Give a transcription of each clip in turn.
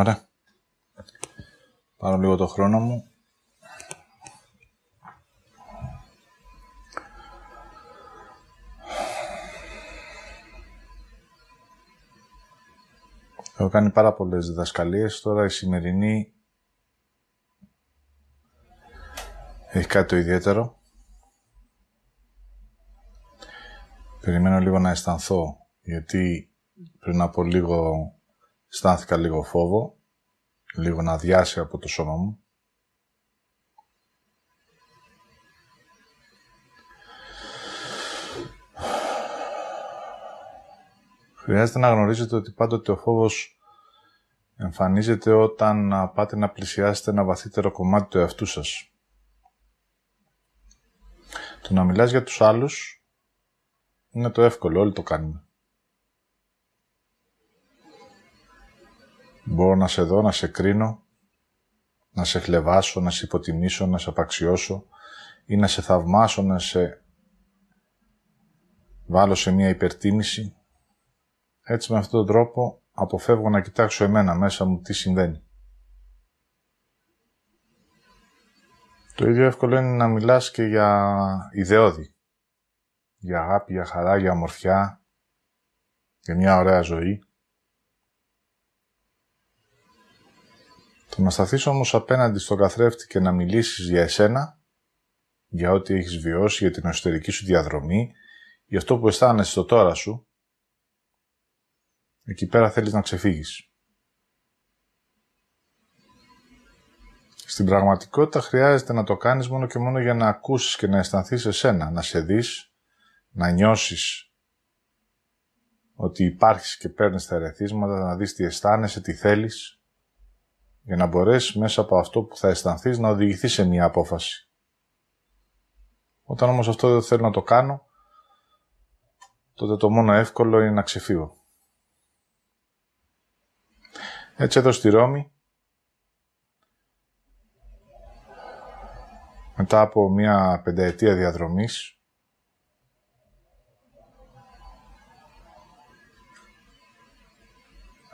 Ωραία. Πάρω λίγο το χρόνο μου. Έχω κάνει πάρα πολλές διδασκαλίες. Τώρα η σημερινή έχει κάτι το ιδιαίτερο. Περιμένω λίγο να αισθανθώ, γιατί πριν από λίγο αισθάνθηκα λίγο φόβο, λίγο να διάσει από το σώμα μου. Χρειάζεται να γνωρίζετε ότι πάντοτε ο φόβος εμφανίζεται όταν πάτε να πλησιάσετε ένα βαθύτερο κομμάτι του εαυτού σας. Το να μιλάς για τους άλλους είναι το εύκολο, όλοι το κάνουμε. Μπορώ να σε δω, να σε κρίνω, να σε χλεβάσω, να σε υποτιμήσω, να σε απαξιώσω ή να σε θαυμάσω, να σε βάλω σε μια υπερτίμηση. Έτσι με αυτόν τον τρόπο αποφεύγω να κοιτάξω εμένα μέσα μου τι συμβαίνει. Το ίδιο εύκολο είναι να μιλάς και για ιδεώδη. Για αγάπη, για χαρά, για ομορφιά, για μια ωραία ζωή. Το να σταθείς όμως απέναντι στον καθρέφτη και να μιλήσεις για εσένα, για ό,τι έχεις βιώσει, για την εσωτερική σου διαδρομή, για αυτό που αισθάνεσαι στο τώρα σου, εκεί πέρα θέλεις να ξεφύγεις. Στην πραγματικότητα χρειάζεται να το κάνεις μόνο και μόνο για να ακούσεις και να αισθανθείς εσένα, να σε δεις, να νιώσεις ότι υπάρχεις και παίρνεις τα ερεθίσματα, να δεις τι αισθάνεσαι, τι θέλεις, για να μπορέσεις μέσα από αυτό που θα αισθανθείς να οδηγηθείς σε μια απόφαση. Όταν όμως αυτό δεν θέλω να το κάνω, τότε το μόνο εύκολο είναι να ξεφύγω. Έτσι εδώ στη Ρώμη, μετά από μια πενταετία διαδρομής,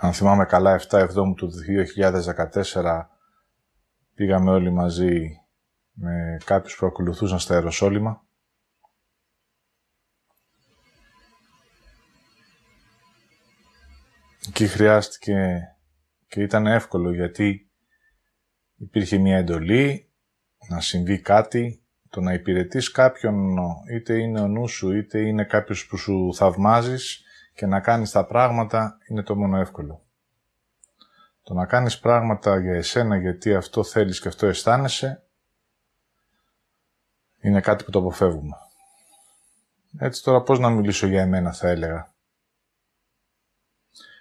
αν θυμάμαι καλά 7 Εβδόμου του 2014 πήγαμε όλοι μαζί με κάποιους που ακολουθούσαν στα Αεροσόλυμα. Εκεί χρειάστηκε και ήταν εύκολο γιατί υπήρχε μια εντολή να συμβεί κάτι, το να υπηρετείς κάποιον είτε είναι ο νους σου είτε είναι κάποιος που σου θαυμάζεις και να κάνεις τα πράγματα είναι το μόνο εύκολο. Το να κάνεις πράγματα για εσένα γιατί αυτό θέλεις και αυτό αισθάνεσαι είναι κάτι που το αποφεύγουμε. Έτσι τώρα πώς να μιλήσω για εμένα θα έλεγα.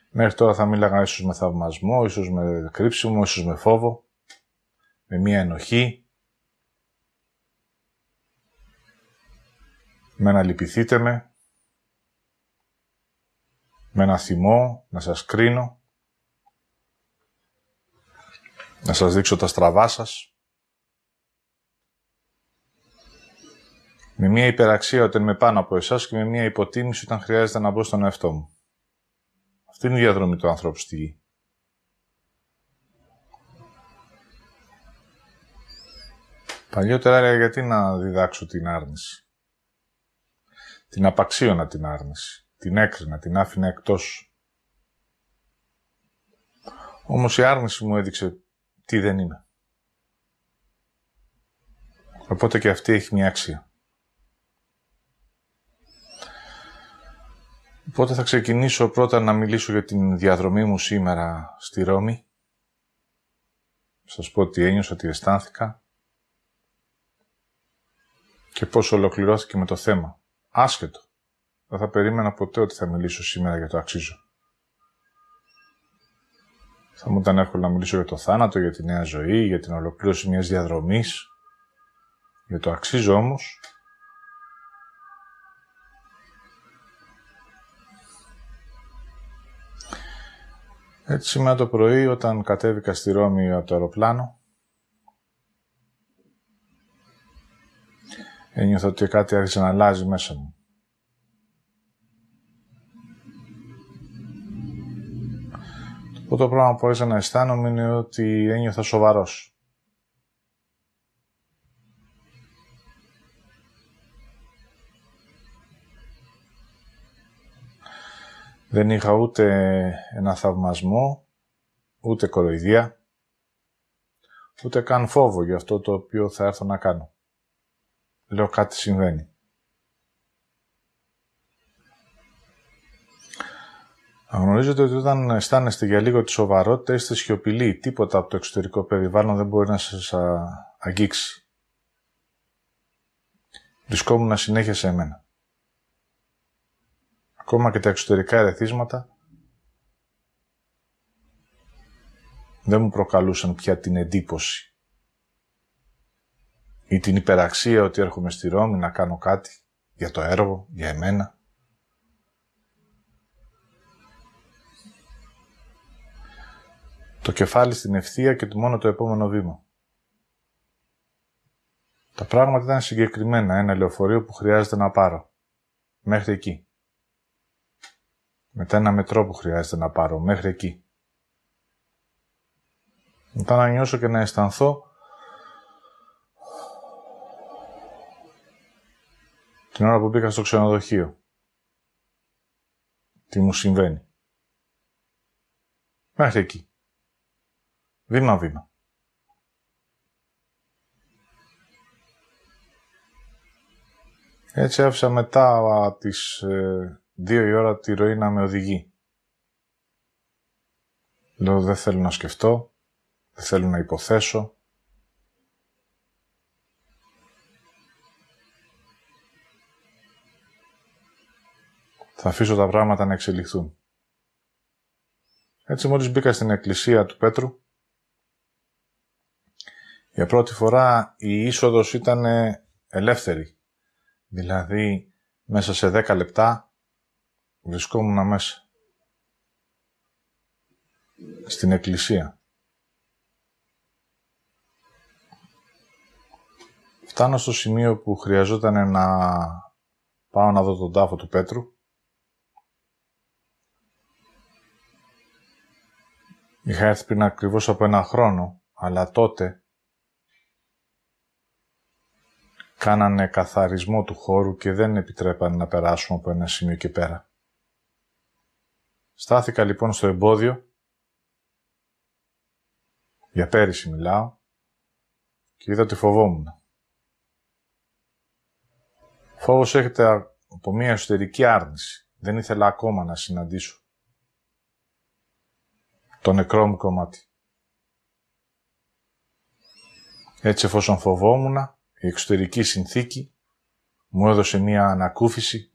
Μέχρι τώρα θα μίλαγα ίσως με θαυμασμό, ίσως με κρύψιμο, ίσως με φόβο, με μία ενοχή, με να λυπηθείτε με, με ένα θυμό, να σας κρίνω, να σας δείξω τα στραβά σας, με μία υπεραξία όταν είμαι πάνω από εσάς και με μία υποτίμηση όταν χρειάζεται να μπω στον εαυτό μου. Αυτή είναι η διαδρομή του ανθρώπου στη γη. Παλιότερα έλεγα γιατί να διδάξω την άρνηση; Την απαξίωνα την άρνηση; Την έκρινα, την άφηνα εκτός. Όμως η άρνηση μου έδειξε τι δεν είμαι. Οπότε και αυτή έχει μια αξία. Οπότε θα ξεκινήσω πρώτα να μιλήσω για την διαδρομή μου σήμερα στη Ρώμη. Σας πω τι ένιωσα, τι αισθάνθηκα και πώς ολοκληρώθηκε με το θέμα. Άσχετο. Δεν θα περίμενα ποτέ ότι θα μιλήσω σήμερα για το αξίζω. Θα μου ήταν εύκολο να μιλήσω για το θάνατο, για τη νέα ζωή, για την ολοκλήρωση μιας διαδρομής. Για το αξίζω όμως, Έτσι σήμερα το πρωί όταν κατέβηκα στη Ρώμη από το αεροπλάνο ένιωθα ότι κάτι άρχισε να αλλάζει μέσα μου. Πρώτο πράγμα που άρχισα να αισθάνομαι είναι ότι ένιωθα σοβαρός. Δεν είχα ούτε ένα θαυμασμό, ούτε κοροϊδία, ούτε καν φόβο για αυτό το οποίο θα έρθω να κάνω. Λέω κάτι συμβαίνει. Γνωρίζετε ότι όταν αισθάνεστε για λίγο τη σοβαρότητα είστε σιωπηλοί. Τίποτα από το εξωτερικό περιβάλλον δεν μπορεί να σας αγγίξει. Βρισκόμουν συνέχεια σε εμένα. Ακόμα και τα εξωτερικά ερεθίσματα δεν μου προκαλούσαν πια την εντύπωση ή την υπεραξία ότι έρχομαι στη Ρώμη να κάνω κάτι για το έργο, για εμένα. Το κεφάλι στην ευθεία και το μόνο το επόμενο βήμα. Τα πράγματα ήταν συγκεκριμένα. Ένα λεωφορείο που χρειάζεται να πάρω. Μέχρι εκεί. Μετά ένα μετρό που χρειάζεται να πάρω. Μέχρι εκεί. Μετά να νιώσω και να αισθανθώ την ώρα που μπήκα στο ξενοδοχείο. Τι μου συμβαίνει. Μέχρι εκεί. Βήμα-βήμα. Έτσι άφησα μετά τις ε, δύο η ώρα τη ροή να με οδηγεί. Λέω δεν θέλω να σκεφτώ, δεν θέλω να υποθέσω. Θα αφήσω τα πράγματα να εξελιχθούν. Έτσι μόλις μπήκα στην εκκλησία του Πέτρου, για πρώτη φορά η είσοδος ήταν ελεύθερη. Δηλαδή, μέσα σε 10 λεπτά βρισκόμουν μέσα. Στην εκκλησία. Φτάνω στο σημείο που χρειαζόταν να πάω να δω τον τάφο του Πέτρου. Είχα έρθει πριν ακριβώς από ένα χρόνο, αλλά τότε κάνανε καθαρισμό του χώρου και δεν επιτρέπανε να περάσουμε από ένα σημείο και πέρα. Στάθηκα λοιπόν στο εμπόδιο, για πέρυσι μιλάω, και είδα ότι φοβόμουν. Φόβος έχετε από μια εσωτερική άρνηση. Δεν ήθελα ακόμα να συναντήσω το νεκρό μου κομμάτι. Έτσι εφόσον φοβόμουν, η εξωτερική συνθήκη μου έδωσε μία ανακούφιση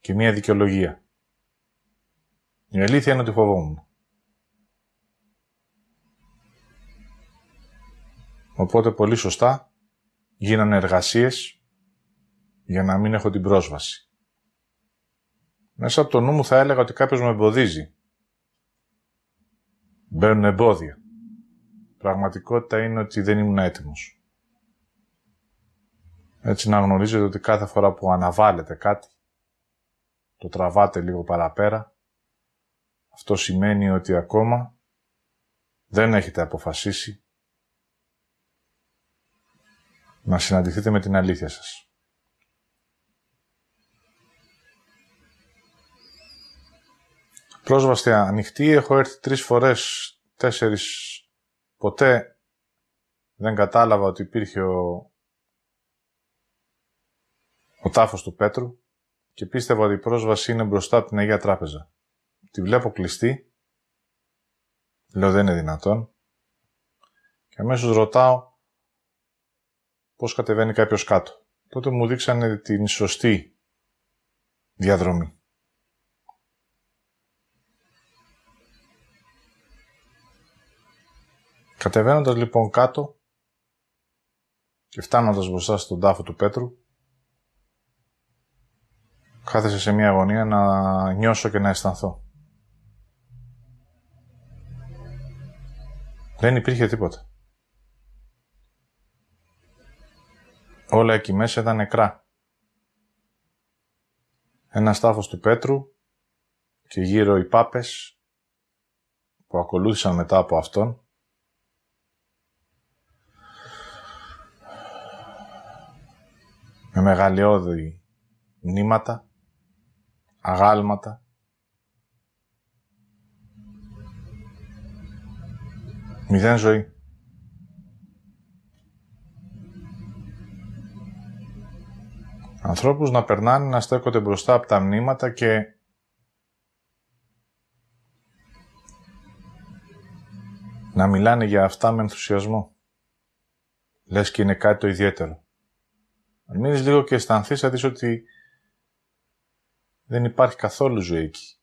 και μία δικαιολογία. Η αλήθεια είναι ότι φοβόμουν. Οπότε πολύ σωστά γίνανε εργασίες για να μην έχω την πρόσβαση. Μέσα από το νου μου θα έλεγα ότι κάποιος με εμποδίζει. Μπαίνουν εμπόδια. Πραγματικότητα είναι ότι δεν ήμουν έτοιμος. Έτσι να γνωρίζετε ότι κάθε φορά που αναβάλλετε κάτι, το τραβάτε λίγο παραπέρα, αυτό σημαίνει ότι ακόμα δεν έχετε αποφασίσει να συναντηθείτε με την αλήθεια σας. Πρόσβαση ανοιχτή, έχω έρθει τρεις φορές, τέσσερις, ποτέ. Δεν κατάλαβα ότι υπήρχε ο ο τάφος του Πέτρου και πίστευα ότι η πρόσβαση είναι μπροστά από την Αγία Τράπεζα. Τη βλέπω κλειστή. Λέω δεν είναι δυνατόν. Και αμέσως ρωτάω πώς κατεβαίνει κάποιος κάτω. Τότε μου δείξανε την σωστή διαδρομή. Κατεβαίνοντας λοιπόν κάτω και φτάνοντας μπροστά στον τάφο του Πέτρου, κάθεσε σε μια αγωνία να νιώσω και να αισθανθώ. Δεν υπήρχε τίποτα. Όλα εκεί μέσα ήταν νεκρά. Ένα στάφος του Πέτρου και γύρω οι πάπες που ακολούθησαν μετά από αυτόν, με μεγαλειώδη νήματα, αγάλματα, μηδέν ζωή. Ανθρώπους να περνάνε, να στέκονται μπροστά από τα μνήματα και να μιλάνε για αυτά με ενθουσιασμό. Λες και είναι κάτι το ιδιαίτερο. Αν μείνεις λίγο και αισθανθείς, θα δεις ότι δεν υπάρχει καθόλου ζωή εκεί.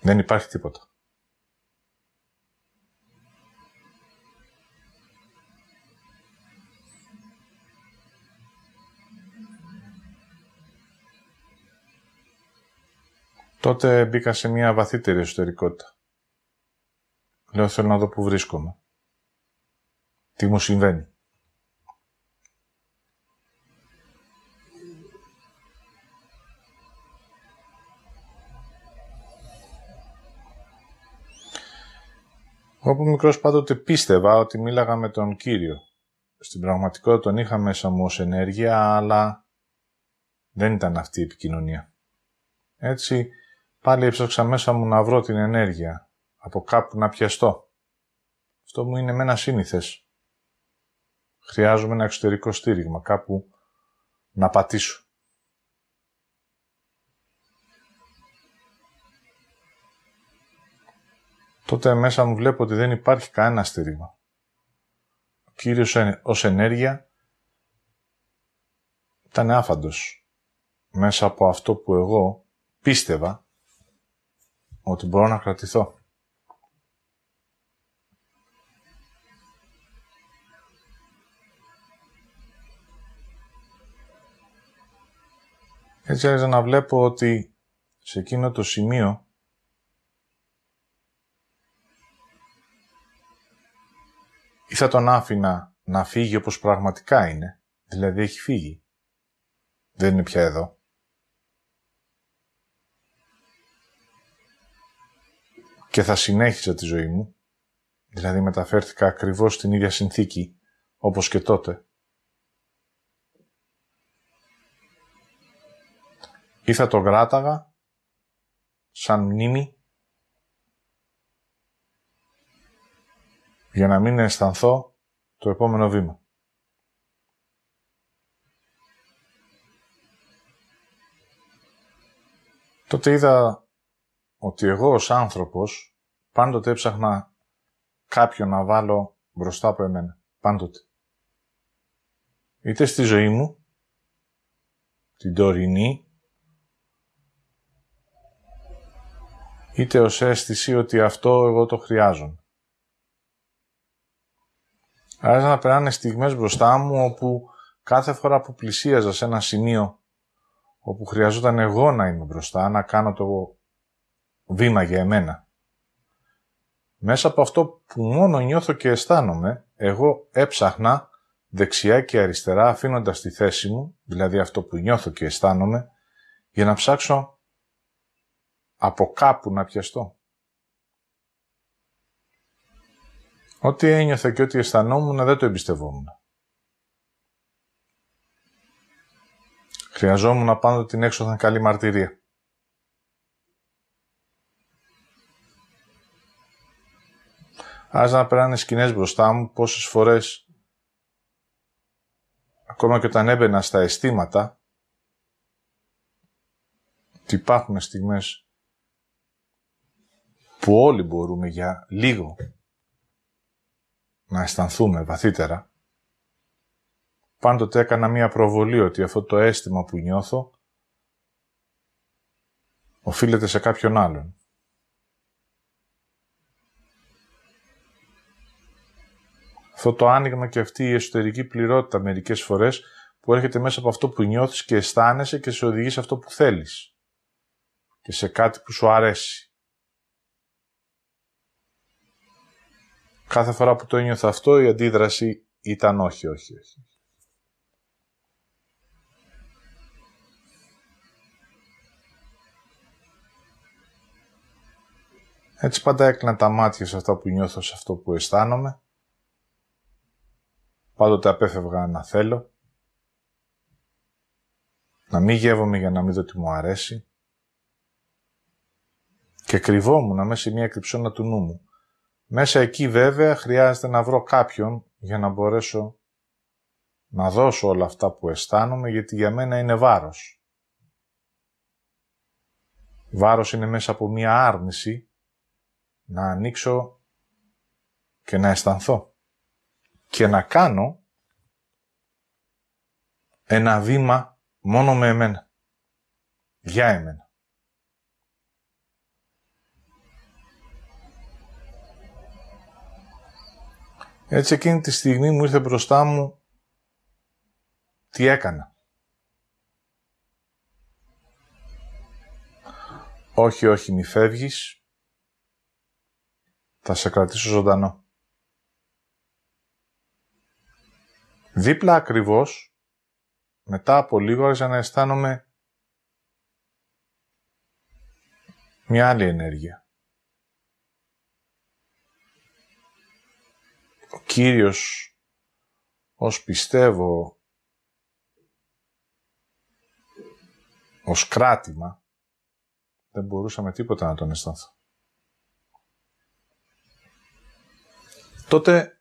Δεν υπάρχει τίποτα. Τότε μπήκα σε μια βαθύτερη εσωτερικότητα. Λέω θέλω να δω που βρίσκομαι. Τι μου συμβαίνει. Εγώ που μικρός πάντοτε πίστευα ότι μίλαγα με τον Κύριο. Στην πραγματικότητα τον είχα μέσα μου ως ενέργεια, αλλά δεν ήταν αυτή η επικοινωνία. Έτσι, πάλι έψαξα μέσα μου να βρω την ενέργεια, από κάπου να πιαστώ. Αυτό μου είναι με ένα σύνηθες. Χρειάζομαι ένα εξωτερικό στήριγμα, κάπου να πατήσω. Τότε μέσα μου βλέπω ότι δεν υπάρχει κανένα στήριγμα. Ο Κύριος ως ενέργεια ήταν άφαντος μέσα από αυτό που εγώ πίστευα ότι μπορώ να κρατηθώ. Έτσι άρχισα να βλέπω ότι σε εκείνο το σημείο ή θα τον άφηνα να φύγει όπως πραγματικά είναι, δηλαδή έχει φύγει. Δεν είναι πια εδώ. Και θα συνέχιζα τη ζωή μου, δηλαδή μεταφέρθηκα ακριβώς στην ίδια συνθήκη, όπως και τότε. Ή θα το κράταγα σαν μνήμη για να μην αισθανθώ το επόμενο βήμα. Τότε είδα ότι εγώ ως άνθρωπος πάντοτε έψαχνα κάποιον να βάλω μπροστά από εμένα. Πάντοτε. Είτε στη ζωή μου, την τωρινή, είτε ως αίσθηση ότι αυτό εγώ το χρειάζομαι. Άρχισαν να περνάνε στιγμές μπροστά μου όπου κάθε φορά που πλησίαζα σε ένα σημείο όπου χρειαζόταν εγώ να είμαι μπροστά, να κάνω το βήμα για εμένα. Μέσα από αυτό που μόνο νιώθω και αισθάνομαι, εγώ έψαχνα δεξιά και αριστερά αφήνοντας τη θέση μου, δηλαδή αυτό που νιώθω και αισθάνομαι, για να ψάξω από κάπου να πιαστώ. Ό,τι ένιωθα και ό,τι αισθανόμουν δεν το εμπιστευόμουν. Χρειαζόμουν πάντοτε την έξοδα καλή μαρτυρία. Άζα να περάνε σκηνές μπροστά μου πόσες φορές ακόμα και όταν έμπαινα στα αισθήματα ότι υπάρχουν στιγμές που όλοι μπορούμε για λίγο να αισθανθούμε βαθύτερα, πάντοτε έκανα μία προβολή ότι αυτό το αίσθημα που νιώθω οφείλεται σε κάποιον άλλον. Αυτό το άνοιγμα και αυτή η εσωτερική πληρότητα μερικές φορές που έρχεται μέσα από αυτό που νιώθεις και αισθάνεσαι και σε οδηγεί σε αυτό που θέλεις και σε κάτι που σου αρέσει. Κάθε φορά που το ένιωθα αυτό, η αντίδραση ήταν όχι, όχι, όχι. Έτσι πάντα έκλεινα τα μάτια σε αυτά που νιώθω, σε αυτό που αισθάνομαι. Πάντοτε απέφευγα να θέλω. Να μην γεύομαι για να μην δω τι μου αρέσει. Και κρυβόμουν μέσα σε μια κρυψώνα του νου μου. Μέσα εκεί βέβαια χρειάζεται να βρω κάποιον για να μπορέσω να δώσω όλα αυτά που αισθάνομαι γιατί για μένα είναι βάρος. Βάρος είναι μέσα από μία άρνηση να ανοίξω και να αισθανθώ και να κάνω ένα βήμα μόνο με εμένα. Για εμένα. Έτσι εκείνη τη στιγμή μου ήρθε μπροστά μου τι έκανα. Όχι, όχι, μη φεύγεις. Θα σε κρατήσω ζωντανό. Δίπλα ακριβώς, μετά από λίγο άρχισα να αισθάνομαι μια άλλη ενέργεια. Κύριος, ως πιστεύω, ως κράτημα, δεν μπορούσα με τίποτα να τον αισθανθώ. Τότε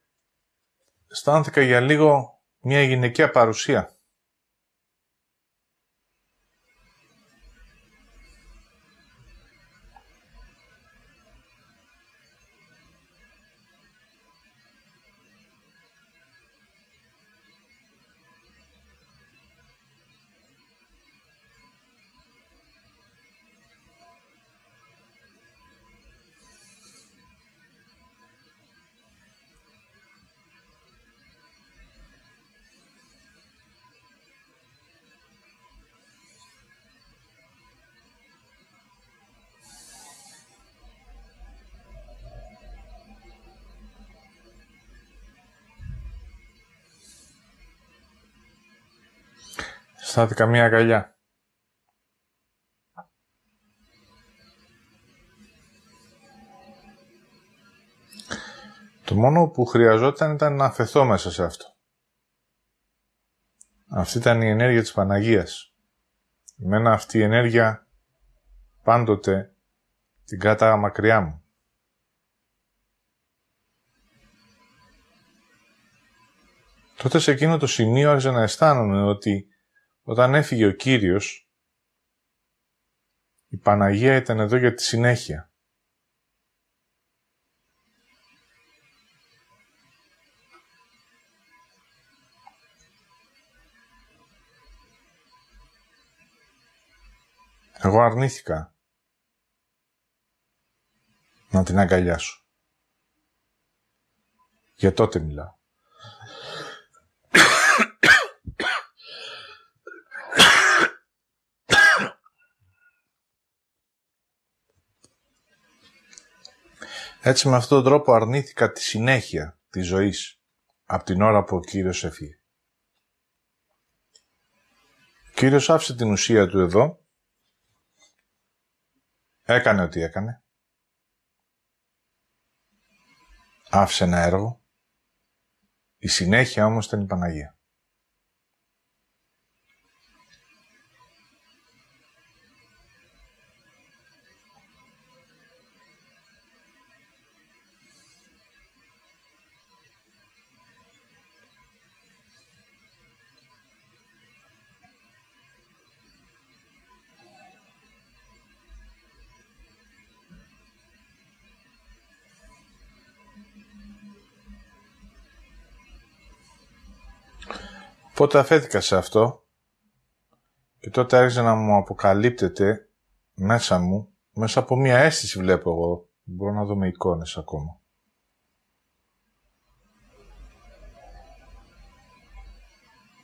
αισθάνθηκα για λίγο μια γυναικεία παρουσία. Στάθηκα μία αγκαλιά. Το μόνο που χρειαζόταν ήταν να αφαιθώ μέσα σε αυτό. Αυτή ήταν η ενέργεια της Παναγίας. Εμένα αυτή η ενέργεια πάντοτε την κράταγα μακριά μου. Τότε σε εκείνο το σημείο άρχισα να αισθάνομαι ότι όταν έφυγε ο Κύριος, η Παναγία ήταν εδώ για τη συνέχεια. Εγώ αρνήθηκα να την αγκαλιάσω. Για τότε μιλάω. Έτσι με αυτόν τον τρόπο αρνήθηκα τη συνέχεια της ζωής από την ώρα που ο Κύριος έφυγε. Ο Κύριος άφησε την ουσία του εδώ, έκανε ό,τι έκανε, άφησε ένα έργο, η συνέχεια όμως ήταν η Παναγία. Οπότε αφέθηκα σε αυτό; Και τότε άρχισε να μου αποκαλύπτεται μέσα μου, μέσα από μία αίσθηση βλέπω εγώ, μπορώ να δω με εικόνες ακόμα.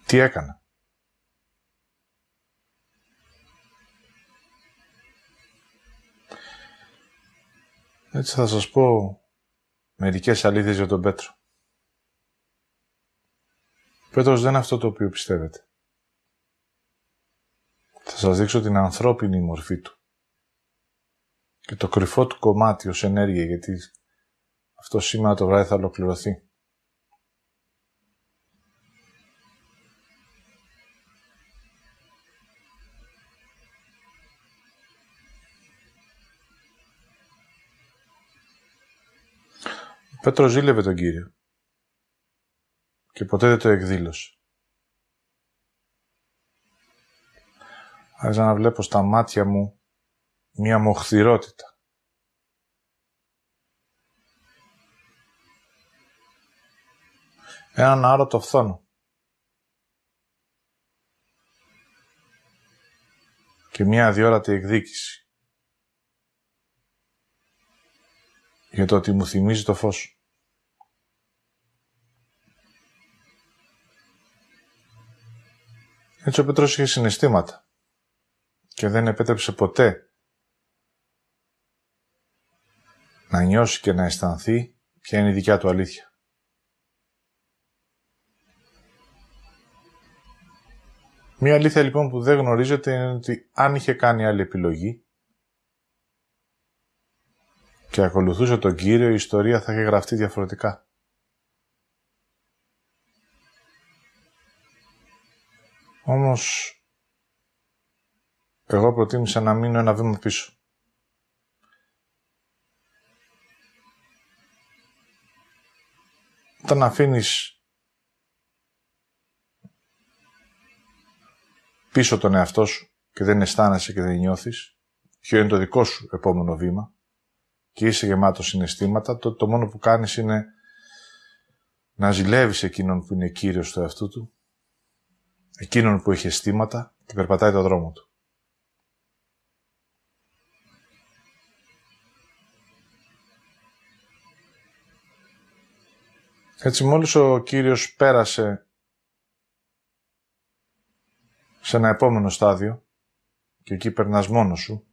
Τι έκανα; Έτσι θα σας πω μερικές αλήθειες για τον Πέτρο. Πέτρος δεν είναι αυτό το οποίο πιστεύετε. Θα σας δείξω την ανθρώπινη μορφή του. και το κρυφό του κομμάτι ως ενέργεια, γιατί αυτό σήμερα το βράδυ θα ολοκληρωθεί. Ο Πέτρος ζήλευε τον Κύριο και ποτέ δεν το εκδήλωσε. Άρχισα να βλέπω στα μάτια μου μία μοχθηρότητα. Έναν άρωτο φθόνο. Και μία αδιόρατη εκδίκηση. Για το ότι μου θυμίζει το φως. Έτσι ο Πέτρος είχε συναισθήματα και δεν επέτρεψε ποτέ να νιώσει και να αισθανθεί ποια είναι η δικιά του αλήθεια. Μία αλήθεια λοιπόν που δεν γνωρίζετε είναι ότι αν είχε κάνει άλλη επιλογή και ακολουθούσε τον Κύριο, η ιστορία θα είχε γραφτεί διαφορετικά. Όμως εγώ προτίμησα να μείνω ένα βήμα πίσω. Όταν αφήνεις πίσω τον εαυτό σου και δεν αισθάνεσαι και δεν νιώθεις, ποιο είναι το δικό σου επόμενο βήμα και είσαι γεμάτος συναισθήματα, το, το μόνο που κάνεις είναι να ζηλεύεις εκείνον που είναι κύριος του εαυτού του, εκείνον που έχει αισθήματα και περπατάει το δρόμο του. Έτσι μόλις ο Κύριος πέρασε σε ένα επόμενο στάδιο και εκεί περνάς μόνος σου,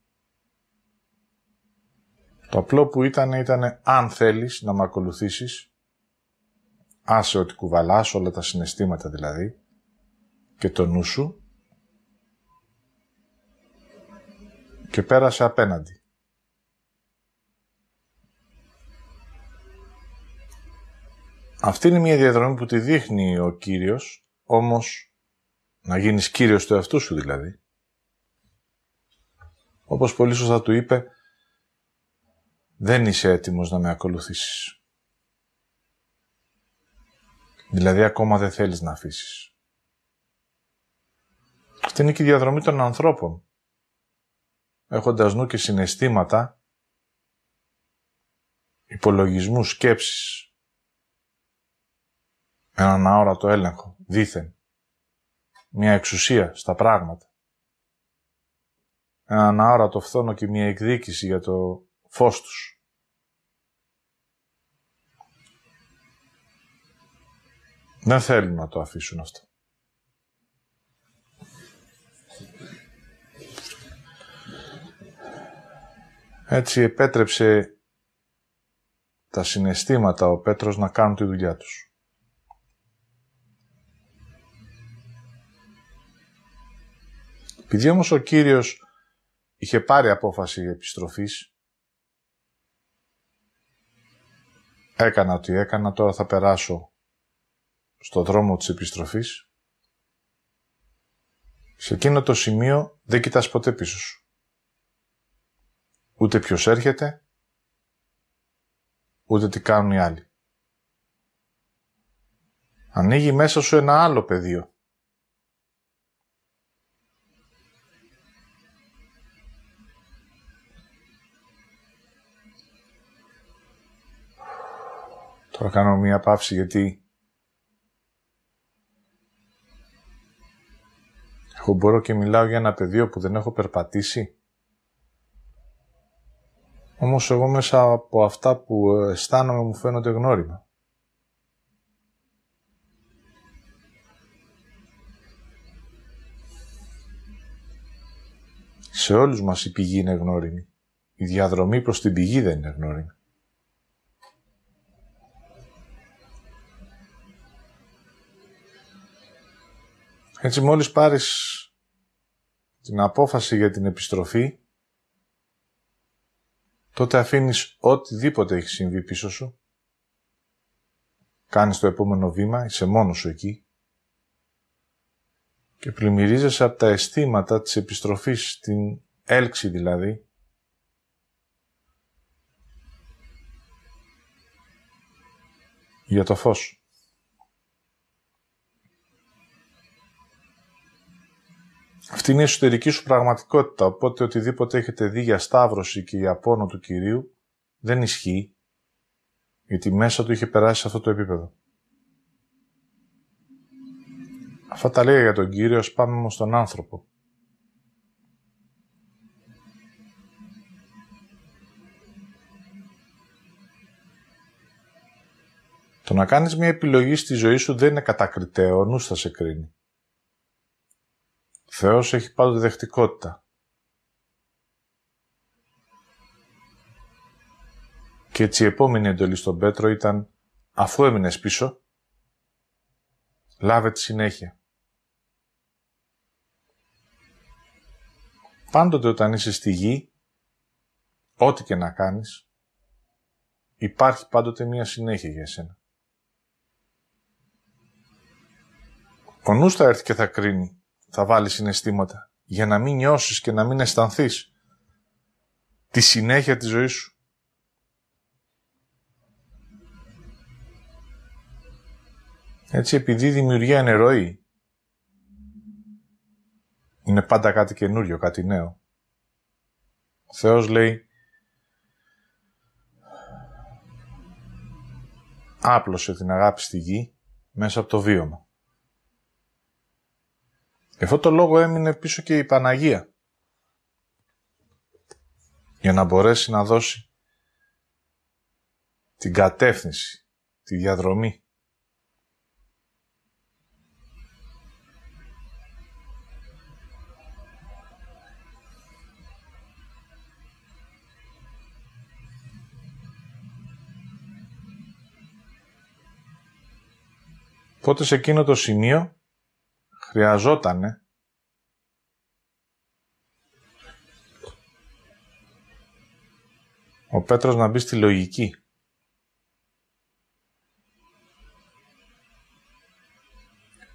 το απλό που ήταν ήταν αν θέλεις να με ακολουθήσεις, άσε ότι κουβαλάς όλα τα συναισθήματα δηλαδή και το νου σου και πέρασε απέναντι. Αυτή είναι μια διαδρομή που τη δείχνει ο Κύριος, όμως να γίνεις Κύριος του εαυτού σου δηλαδή. Όπως πολύ σωστά του είπε, δεν είσαι έτοιμος να με ακολουθήσεις. Δηλαδή ακόμα δεν θέλεις να αφήσεις. Αυτή είναι και η διαδρομή των ανθρώπων. Έχοντας νου και συναισθήματα, υπολογισμούς, σκέψεις, έναν αόρατο έλεγχο, δήθεν. Μια εξουσία στα πράγματα. Έναν αόρατο φθόνο και μια εκδίκηση για το φως τους. Δεν θέλουν να το αφήσουν αυτό. Έτσι επέτρεψε τα συναισθήματα ο Πέτρος να κάνουν τη δουλειά τους. Επειδή όμως ο Κύριος είχε πάρει απόφαση επιστροφής, έκανα ό,τι έκανα, τώρα θα περάσω στο δρόμο της επιστροφής. Σε εκείνο το σημείο δεν κοιτάς ποτέ πίσω σου. Ούτε ποιος έρχεται, ούτε τι κάνουν οι άλλοι. Ανοίγει μέσα σου ένα άλλο πεδίο. Τώρα κάνω μία παύση γιατί εγώ μπορώ και μιλάω για ένα πεδίο που δεν έχω περπατήσει. Όμως εγώ μέσα από αυτά που αισθάνομαι μου φαίνονται γνώριμα. Σε όλους μας η πηγή είναι γνώριμη. Η διαδρομή προς την πηγή δεν είναι γνώριμη. Έτσι μόλις πάρεις την απόφαση για την επιστροφή, τότε αφήνεις οτιδήποτε έχει συμβεί πίσω σου, κάνεις το επόμενο βήμα, είσαι μόνος σου εκεί. Και πλημμυρίζεσαι από τα αισθήματα της επιστροφής, την έλξη δηλαδή, για το φως. Αυτή είναι η εσωτερική σου πραγματικότητα, οπότε οτιδήποτε έχετε δει για σταύρωση και για πόνο του Κυρίου δεν ισχύει, γιατί μέσα του είχε περάσει σε αυτό το επίπεδο. Αυτά τα λέει για τον Κύριο, ας πάμε όμως στον άνθρωπο. Το να κάνεις μια επιλογή στη ζωή σου δεν είναι κατακριτέο, νους θα σε κρίνει. Θεός έχει πάντοτε δεχτικότητα. Και έτσι η επόμενη εντολή στον Πέτρο ήταν αφού έμεινες πίσω, λάβε τη συνέχεια. Πάντοτε όταν είσαι στη γη, ό,τι και να κάνεις, υπάρχει πάντοτε μία συνέχεια για εσένα. Ο νους θα έρθει και θα κρίνει θα βάλεις συναισθήματα για να μην νιώσεις και να μην αισθανθείς τη συνέχεια της ζωής σου. Έτσι, επειδή η δημιουργία είναι ροή, είναι πάντα κάτι καινούριο, κάτι νέο. Ο Θεός λέει άπλωσε την αγάπη στη γη μέσα από το βίωμα. Γι' αυτό το λόγο έμεινε πίσω και η Παναγία. Για να μπορέσει να δώσει την κατεύθυνση, τη διαδρομή. Πότε σε εκείνο το σημείο χρειαζότανε ο Πέτρος να μπει στη λογική.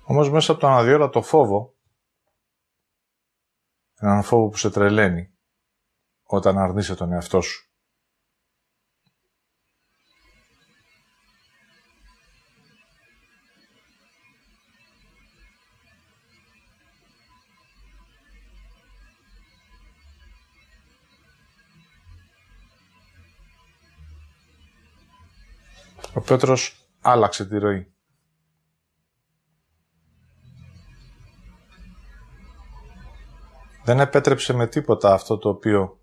Όμως μέσα από το αναδιόρατο φόβο, έναν φόβο που σε τρελαίνει όταν αρνείσαι τον εαυτό σου. Ο Πέτρος άλλαξε τη ροή. Δεν επέτρεψε με τίποτα αυτό το οποίο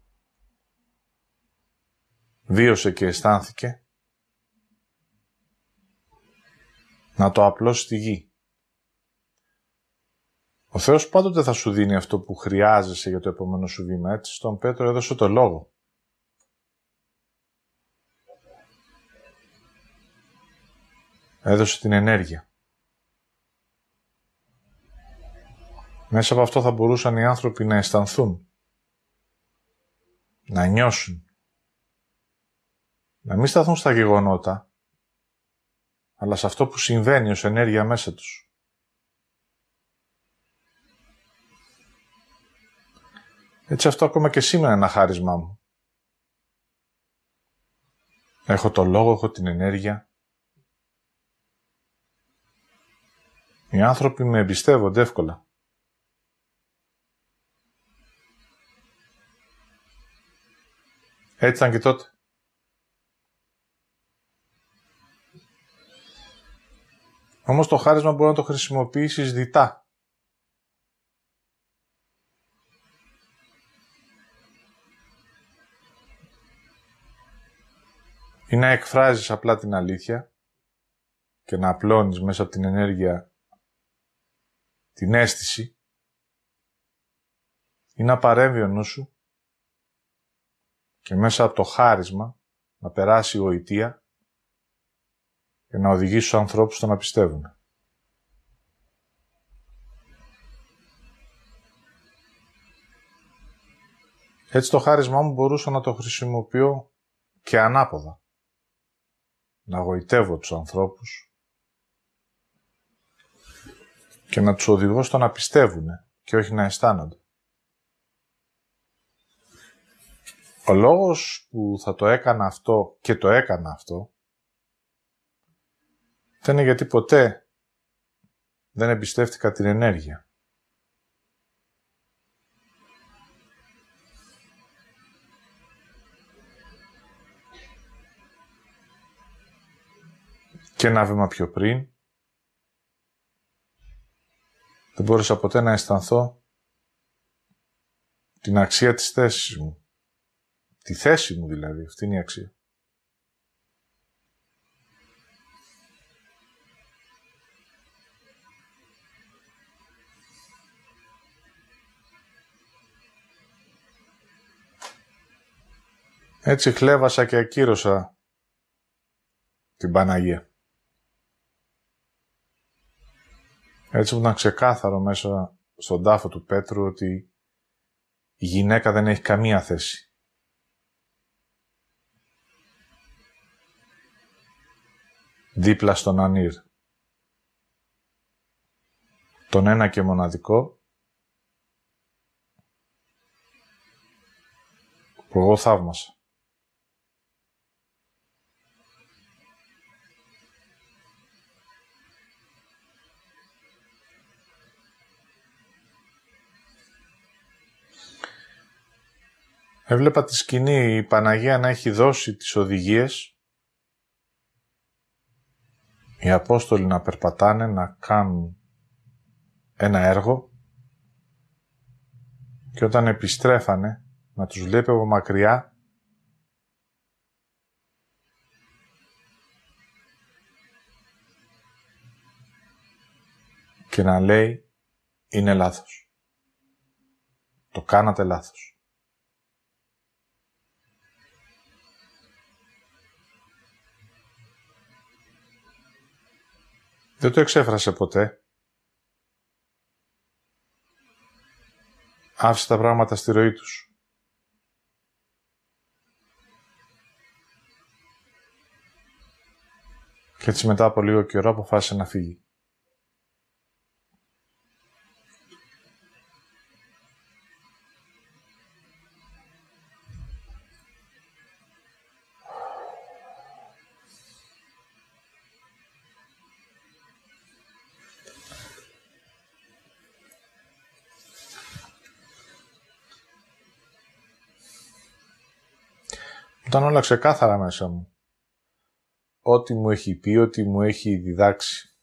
βίωσε και αισθάνθηκε να το απλώσει στη γη. Ο Θεός πάντοτε θα σου δίνει αυτό που χρειάζεσαι για το επόμενο σου βήμα. Έτσι, στον Πέτρο έδωσε το λόγο. Έδωσε την ενέργεια. Μέσα από αυτό θα μπορούσαν οι άνθρωποι να αισθανθούν, να νιώσουν, να μην σταθούν στα γεγονότα, αλλά σε αυτό που συμβαίνει ως ενέργεια μέσα τους. Έτσι αυτό ακόμα και σήμερα είναι ένα χάρισμά μου. Έχω το λόγο, έχω την ενέργεια Οι άνθρωποι με εμπιστεύονται εύκολα. Έτσι ήταν και τότε. Όμως το χάρισμα μπορεί να το χρησιμοποιήσεις διτά. Ή να εκφράζεις απλά την αλήθεια και να απλώνεις μέσα από την ενέργεια την αίσθηση ή να παρέμβει ο νου σου και μέσα από το χάρισμα να περάσει η γοητεία και να οδηγήσει τους ανθρώπους στο να πιστεύουν. Έτσι το χάρισμά μου μπορούσα να το χρησιμοποιώ και ανάποδα. Να γοητεύω τους ανθρώπους και να τους οδηγώ στο να πιστεύουν και όχι να αισθάνονται. Ο λόγος που θα το έκανα αυτό και το έκανα αυτό δεν είναι γιατί ποτέ δεν εμπιστεύτηκα την ενέργεια. Και ένα βήμα πιο πριν, δεν μπόρεσα ποτέ να αισθανθώ την αξία της θέσης μου. Τη θέση μου δηλαδή, αυτή είναι η αξία. Έτσι χλέβασα και ακύρωσα την Παναγία. Έτσι που ήταν ξεκάθαρο μέσα στον τάφο του Πέτρου ότι η γυναίκα δεν έχει καμία θέση. Δίπλα στον Ανήρ. Τον ένα και μοναδικό που εγώ θαύμασα. Έβλεπα τη σκηνή η Παναγία να έχει δώσει τις οδηγίες οι Απόστολοι να περπατάνε, να κάνουν ένα έργο και όταν επιστρέφανε να τους βλέπει από μακριά και να λέει είναι λάθος. Το κάνατε λάθος. Δεν το εξέφρασε ποτέ. Άφησε τα πράγματα στη ροή τους. Και έτσι μετά από λίγο καιρό αποφάσισε να φύγει. Ήταν όλα ξεκάθαρα μέσα μου. Ό,τι μου έχει πει, ό,τι μου έχει διδάξει.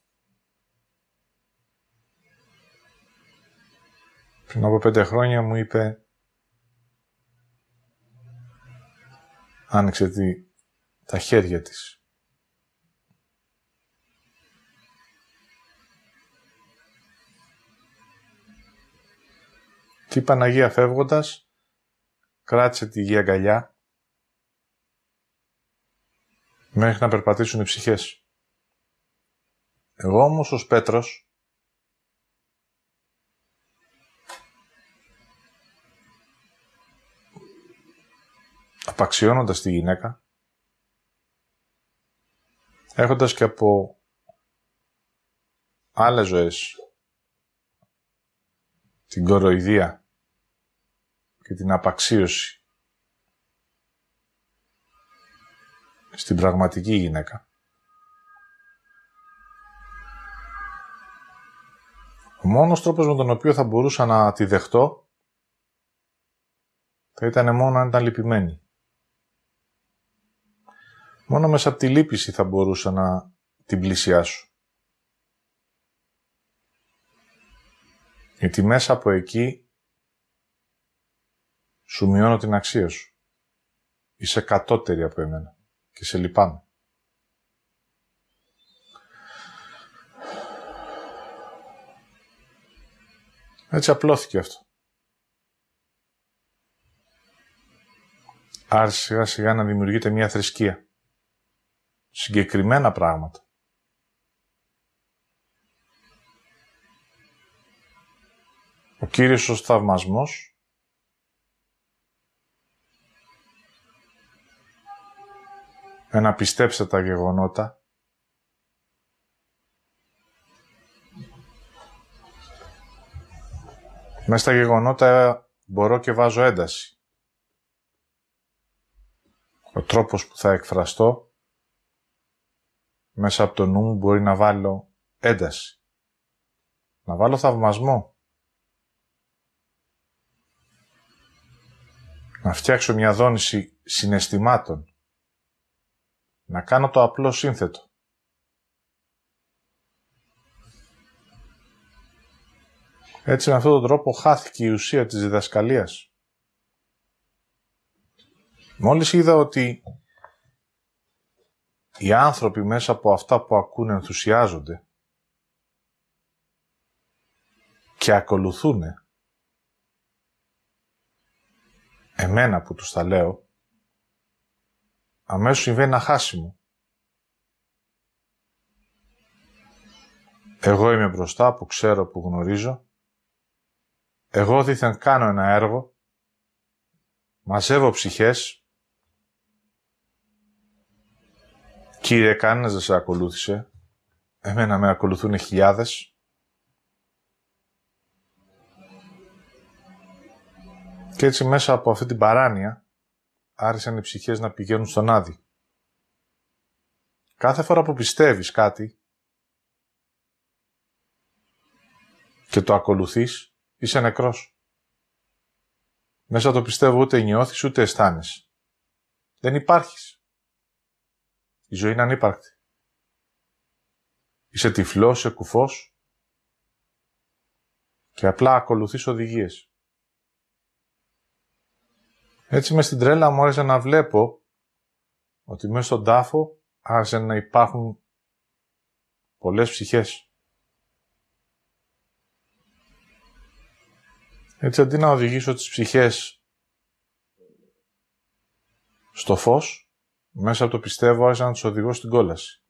Πριν από πέντε χρόνια μου είπε άνοιξε τη, τα χέρια της. Και η Παναγία φεύγοντας κράτησε τη γη αγκαλιά μέχρι να περπατήσουν οι ψυχές. Εγώ όμως ως Πέτρος απαξιώνοντας τη γυναίκα έχοντας και από άλλες ζωές την κοροϊδία και την απαξίωση στην πραγματική γυναίκα. Ο μόνος τρόπος με τον οποίο θα μπορούσα να τη δεχτώ θα ήταν μόνο αν ήταν λυπημένη. Μόνο μέσα από τη λύπηση θα μπορούσα να την πλησιάσω. Γιατί μέσα από εκεί σου μειώνω την αξία σου. Είσαι κατώτερη από εμένα και σε λυπάμαι. Έτσι απλώθηκε αυτό. Άρχισε σιγά σιγά να δημιουργείται μια θρησκεία. Συγκεκριμένα πράγματα. Ο Κύριος ο θαυμασμός να πιστέψετε τα γεγονότα. Μέσα στα γεγονότα μπορώ και βάζω ένταση. Ο τρόπος που θα εκφραστώ μέσα από το νου μου μπορεί να βάλω ένταση. Να βάλω θαυμασμό. Να φτιάξω μια δόνηση συναισθημάτων. Να κάνω το απλό σύνθετο. Έτσι με αυτόν τον τρόπο χάθηκε η ουσία της διδασκαλίας. Μόλις είδα ότι οι άνθρωποι μέσα από αυτά που ακούνε ενθουσιάζονται και ακολουθούν εμένα που τους τα λέω, αμέσως συμβαίνει ένα χάσιμο. Εγώ είμαι μπροστά που ξέρω, που γνωρίζω. Εγώ δίθεν κάνω ένα έργο, μαζεύω ψυχές Κύριε, κανένας δεν σε ακολούθησε. Εμένα με ακολουθούν χιλιάδες. Και έτσι μέσα από αυτή την παράνοια άρχισαν οι ψυχές να πηγαίνουν στον Άδη. Κάθε φορά που πιστεύεις κάτι και το ακολουθείς, είσαι νεκρός. Μέσα το πιστεύω ούτε νιώθεις ούτε αισθάνεσαι. Δεν υπάρχεις. Η ζωή είναι ανύπαρκτη. Είσαι τυφλός, είσαι κουφός και απλά ακολουθείς οδηγίες. Έτσι μες στην τρέλα μου άρεσε να βλέπω ότι μέσα στον τάφο άρχισε να υπάρχουν πολλές ψυχές. Έτσι αντί να οδηγήσω τις ψυχές στο φως, μέσα από το πιστεύω άρχισα να τους οδηγώ στην κόλαση.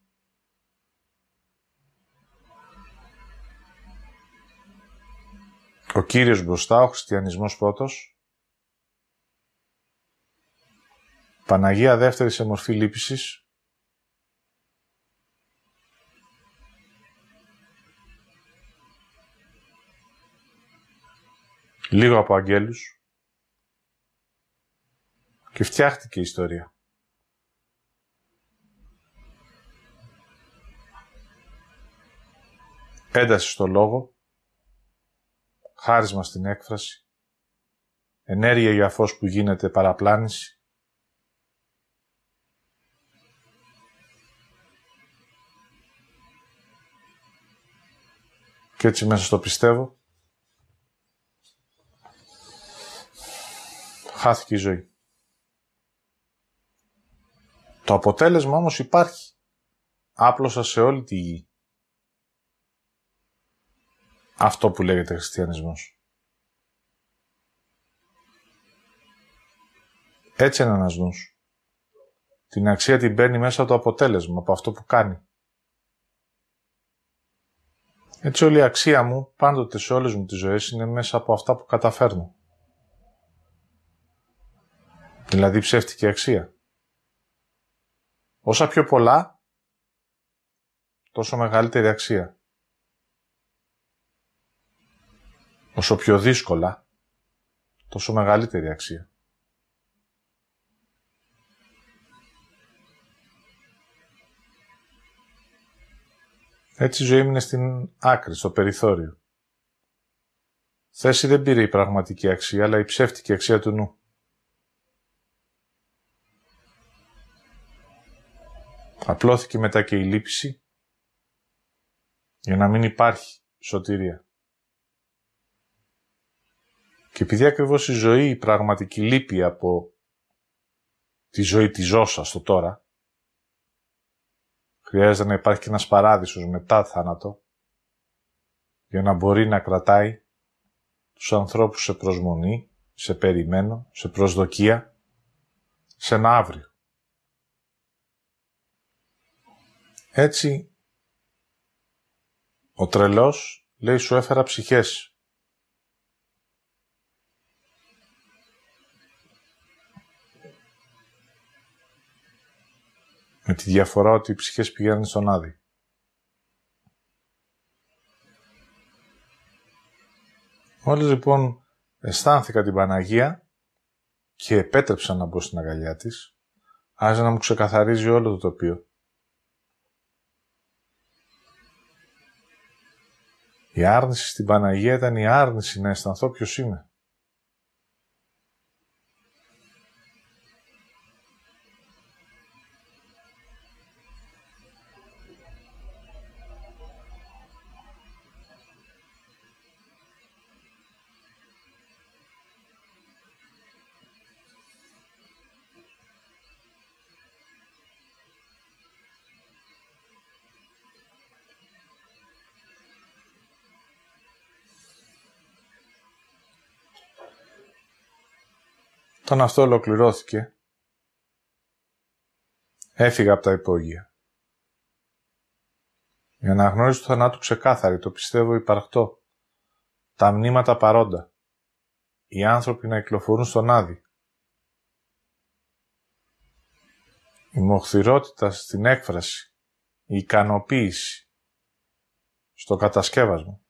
Ο Κύριος μπροστά, ο χριστιανισμός πρώτος. Παναγία δεύτερη σε μορφή λύπησης. Λίγο από αγγέλους. Και φτιάχτηκε η ιστορία. ένταση στο λόγο, χάρισμα στην έκφραση, ενέργεια για φως που γίνεται παραπλάνηση, και έτσι μέσα στο πιστεύω, χάθηκε η ζωή. Το αποτέλεσμα όμως υπάρχει. Άπλωσα σε όλη τη γη. αυτό που λέγεται χριστιανισμός. Έτσι είναι ένας νους. Την αξία την παίρνει μέσα από το αποτέλεσμα, από αυτό που κάνει. Έτσι όλη η αξία μου, πάντοτε σε όλες μου τις ζωές, είναι μέσα από αυτά που καταφέρνω. Δηλαδή ψεύτικη αξία. Όσα πιο πολλά, τόσο μεγαλύτερη αξία. Όσο πιο δύσκολα, τόσο μεγαλύτερη αξία. Έτσι η ζωή μου είναι στην άκρη, στο περιθώριο. Θέση δεν πήρε η πραγματική αξία, αλλά η ψεύτικη αξία του νου. Απλώθηκε μετά και η λύπηση για να μην υπάρχει σωτηρία. Και επειδή ακριβώς η ζωή η πραγματική λείπει από τη ζωή της ζώσας στο τώρα, χρειάζεται να υπάρχει και ένας παράδεισος μετά θάνατο, για να μπορεί να κρατάει τους ανθρώπους σε προσμονή, σε περιμένω, σε προσδοκία, σε ένα αύριο. Έτσι, ο τρελός λέει σου έφερα ψυχές Με τη διαφορά ότι οι ψυχές πηγαίνουν στον Άδη. Μόλις λοιπόν αισθάνθηκα την Παναγία και επέτρεψα να μπω στην αγκαλιά της, άρχισε να μου ξεκαθαρίζει όλο το τοπίο. Η άρνηση στην Παναγία ήταν η άρνηση να αισθανθώ ποιος είμαι. Όταν αυτό ολοκληρώθηκε, έφυγα από τα υπόγεια. Η αναγνώριση του θανάτου ξεκάθαρη, το πιστεύω υπαρκτό. Τα μνήματα παρόντα. Οι άνθρωποι να κυκλοφορούν στον Άδη. Η μοχθηρότητα στην έκφραση. Η ικανοποίηση. Στο κατασκεύασμα.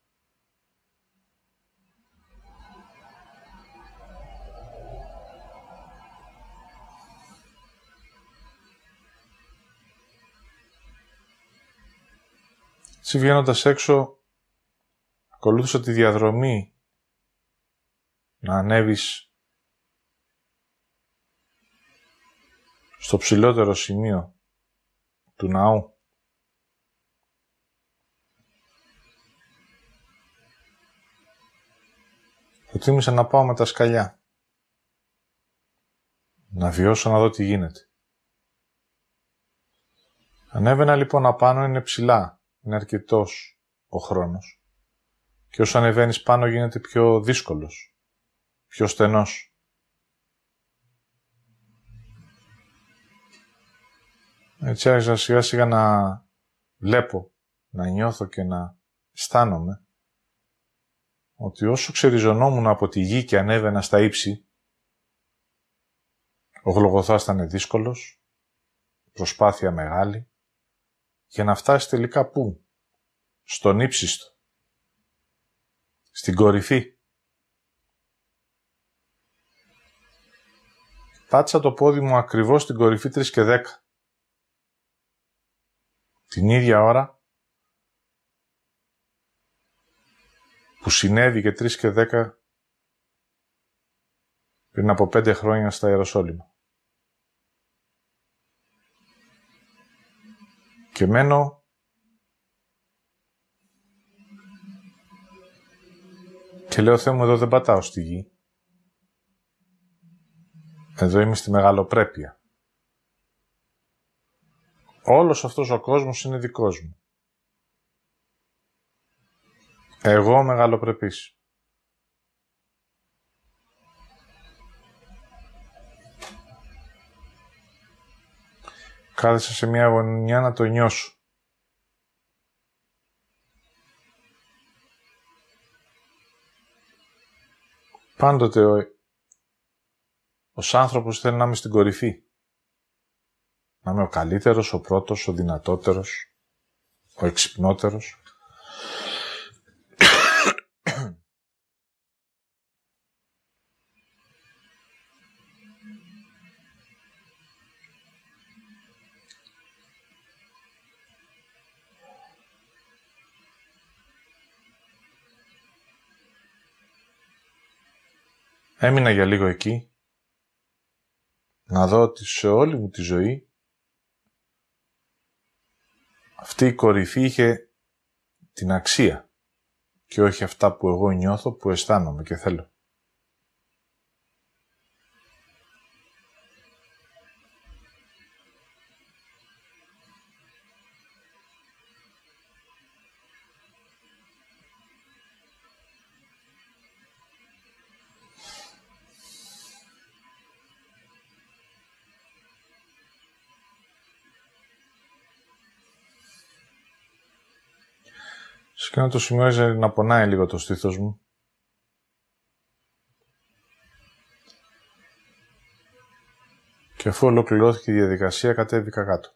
Έτσι βγαίνοντας έξω, ακολούθησα τη διαδρομή να ανέβεις στο ψηλότερο σημείο του ναού. Προτίμησα να πάω με τα σκαλιά. Να βιώσω να δω τι γίνεται. Ανέβαινα λοιπόν απάνω, είναι ψηλά είναι αρκετός ο χρόνος. Και όσο ανεβαίνεις πάνω γίνεται πιο δύσκολος, πιο στενός. Έτσι άρχισα σιγά σιγά να βλέπω, να νιώθω και να αισθάνομαι ότι όσο ξεριζωνόμουν από τη γη και ανέβαινα στα ύψη, ο Γλογοθάς ήταν δύσκολος, προσπάθεια μεγάλη, για να φτάσει τελικά πού; Στον ύψιστο. Στην κορυφή. Πάτσα το πόδι μου ακριβώς στην κορυφή 3 και 10. Την ίδια ώρα που συνέβη και 3 και 10 πριν από 5 χρόνια στα Ιεροσόλυμα. Και μένω και λέω Θεέ μου εδώ δεν πατάω στη γη. Εδώ είμαι στη μεγαλοπρέπεια. Όλος αυτός ο κόσμος είναι δικός μου. Εγώ μεγαλοπρεπής. Κάθεσα σε μια γωνιά να το νιώσω. Πάντοτε ο, ο άνθρωπος θέλει να είμαι στην κορυφή. Να είμαι ο καλύτερος, ο πρώτος, ο δυνατότερος, ο εξυπνότερος. Έμεινα για λίγο εκεί, να δω ότι σε όλη μου τη ζωή. Αυτή η κορυφή είχε την αξία. Και όχι αυτά που εγώ νιώθω, που αισθάνομαι και θέλω. Εκείνο το σημείο να πονάει λίγο το στήθος μου. Και αφού ολοκληρώθηκε η διαδικασία, κατέβηκα κάτω.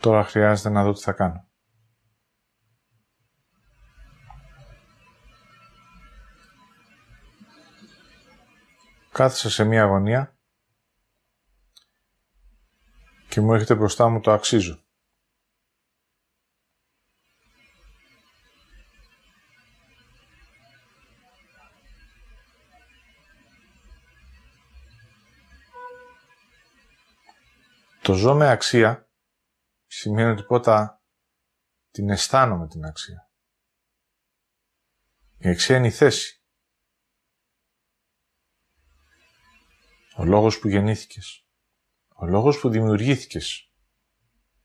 Τώρα χρειάζεται να δω τι θα κάνω. Κάθισα σε μία αγωνία και μου έρχεται μπροστά μου το αξίζω. Το ζω με αξία σημαίνει ότι πρώτα την αισθάνομαι την αξία. Η αξία είναι η θέση. Ο λόγος που γεννήθηκες. Ο λόγος που δημιουργήθηκες.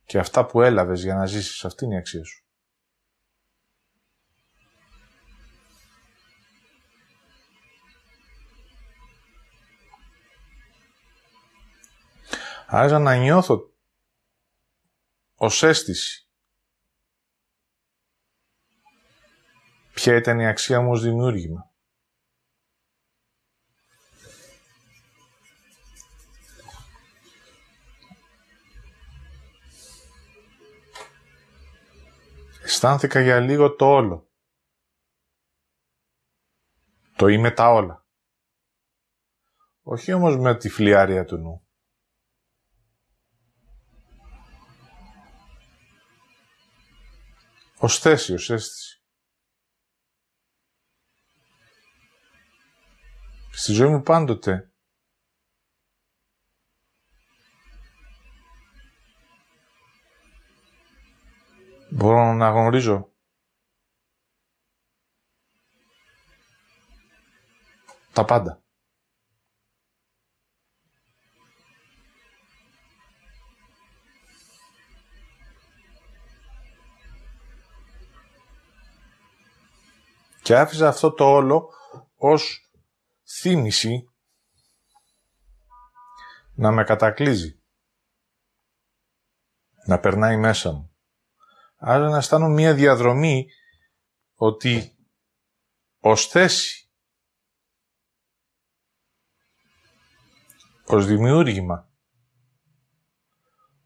Και αυτά που έλαβες για να ζήσεις. Αυτή είναι η αξία σου. Άρα να νιώθω ως αίσθηση ποια ήταν η αξία μου ως δημιούργημα. Αισθάνθηκα για λίγο το όλο. Το είμαι τα όλα. Όχι όμως με τη φλιάρια του νου. Ως θέση, ως αίσθηση. Στη ζωή μου πάντοτε μπορώ να γνωρίζω τα πάντα. Και άφησα αυτό το όλο ως θύμηση να με κατακλείζει. Να περνάει μέσα μου. Άρα να αισθάνω μία διαδρομή ότι ως θέση, ως δημιούργημα,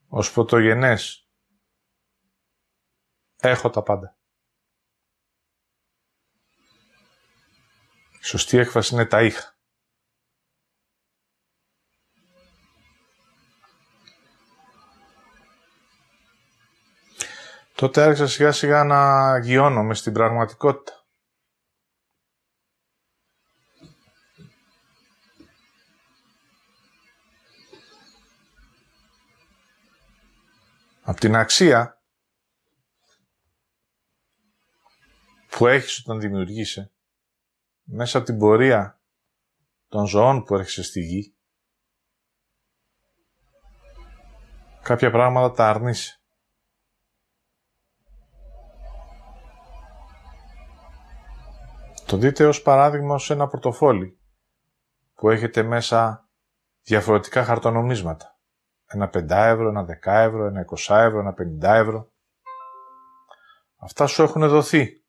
ως πρωτογενές, έχω τα πάντα. Η σωστή έκφραση είναι τα είχα. Τότε άρχισα σιγά σιγά να γιώνομαι στην πραγματικότητα. Απ' την αξία που έχεις όταν δημιουργείσαι, μέσα από την πορεία των ζωών που έρχεσαι στη γη, κάποια πράγματα τα αρνείσαι. Το δείτε ως παράδειγμα σε ένα πορτοφόλι που έχετε μέσα διαφορετικά χαρτονομίσματα. Ένα 5 ευρώ, ένα 10 ευρώ, ένα 20 ευρώ, ένα 50 ευρώ. Αυτά σου έχουν δοθεί.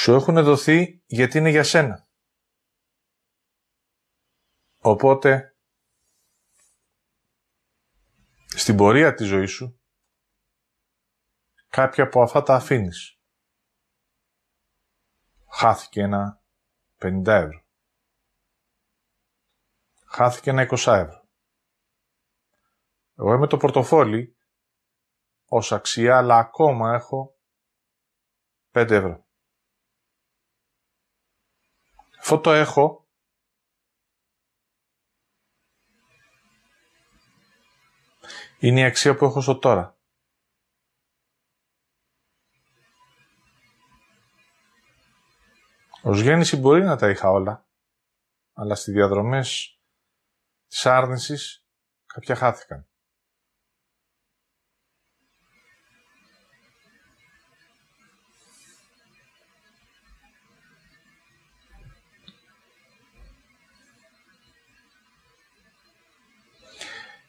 Σου έχουν δοθεί γιατί είναι για σένα. Οπότε, στην πορεία της ζωής σου, κάποια από αυτά τα αφήνεις. Χάθηκε ένα 50 ευρώ. Χάθηκε ένα 20 ευρώ. Εγώ είμαι το πορτοφόλι ως αξία, αλλά ακόμα έχω 5 ευρώ. Αυτό το έχω είναι η αξία που έχω στο τώρα. Ως γέννηση μπορεί να τα είχα όλα, αλλά στις διαδρομές της άρνησης κάποια χάθηκαν.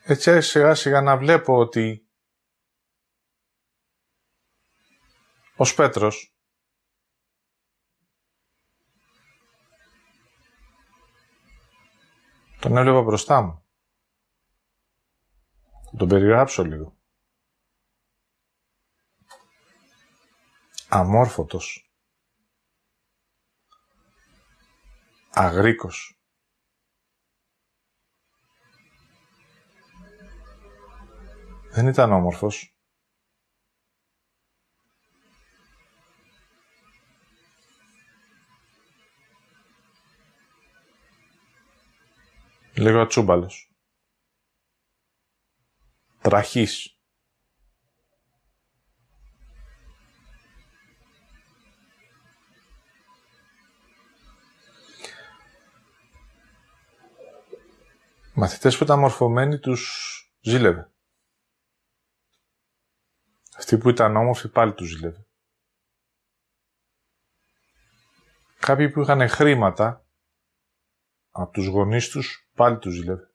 Έτσι σιγά σιγά να βλέπω ότι ο Πέτρος Τον έβλεπα μπροστά μου. Θα τον περιγράψω λίγο. Αμόρφωτος. Αγρίκος. Δεν ήταν όμορφος. Λίγο ατσούμπαλος. Τραχής. Μαθητές που ήταν μορφωμένοι τους ζήλευε. Αυτοί που ήταν όμορφοι πάλι τους ζήλευε. Κάποιοι που είχαν χρήματα από τους γονείς τους πάλι τους ζήλευε.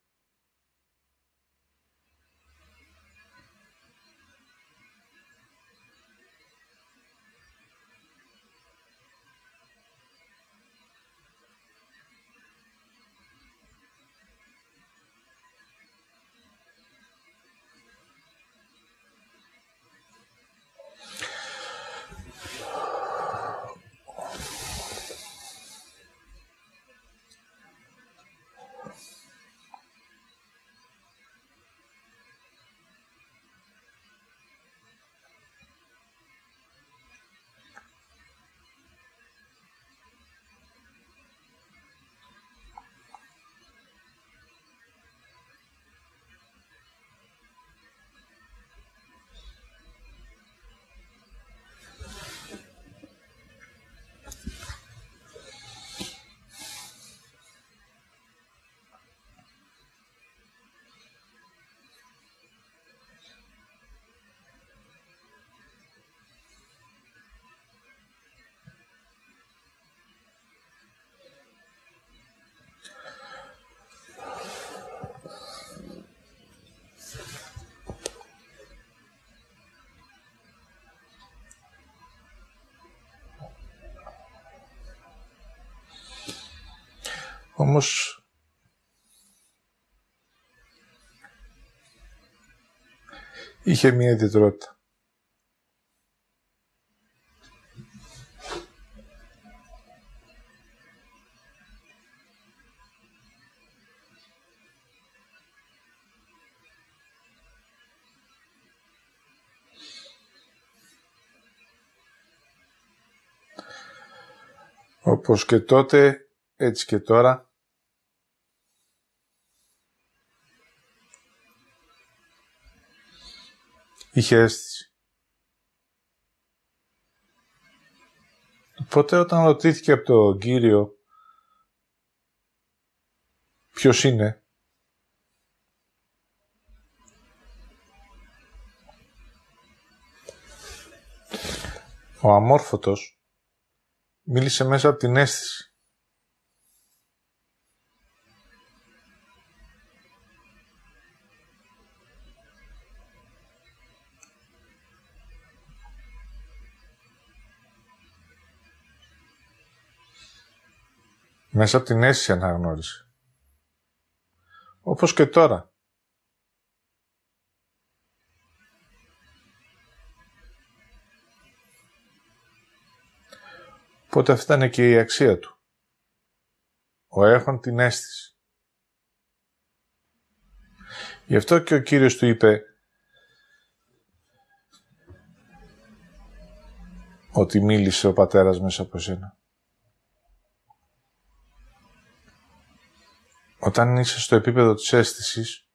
Όμως είχε μία ιδιαιτερότητα. Όπως και τότε, έτσι και τώρα, είχε αίσθηση. Οπότε όταν ρωτήθηκε από τον Κύριο ποιος είναι, ο αμόρφωτος μίλησε μέσα από την αίσθηση. Μέσα από την αίσθηση αναγνώρισε. Όπως και τώρα. Οπότε αυτή ήταν και η αξία του. Ο έχων την αίσθηση. Γι' αυτό και ο Κύριος του είπε ότι μίλησε ο πατέρας μέσα από σένα. Όταν είσαι στο επίπεδο της αίσθησης,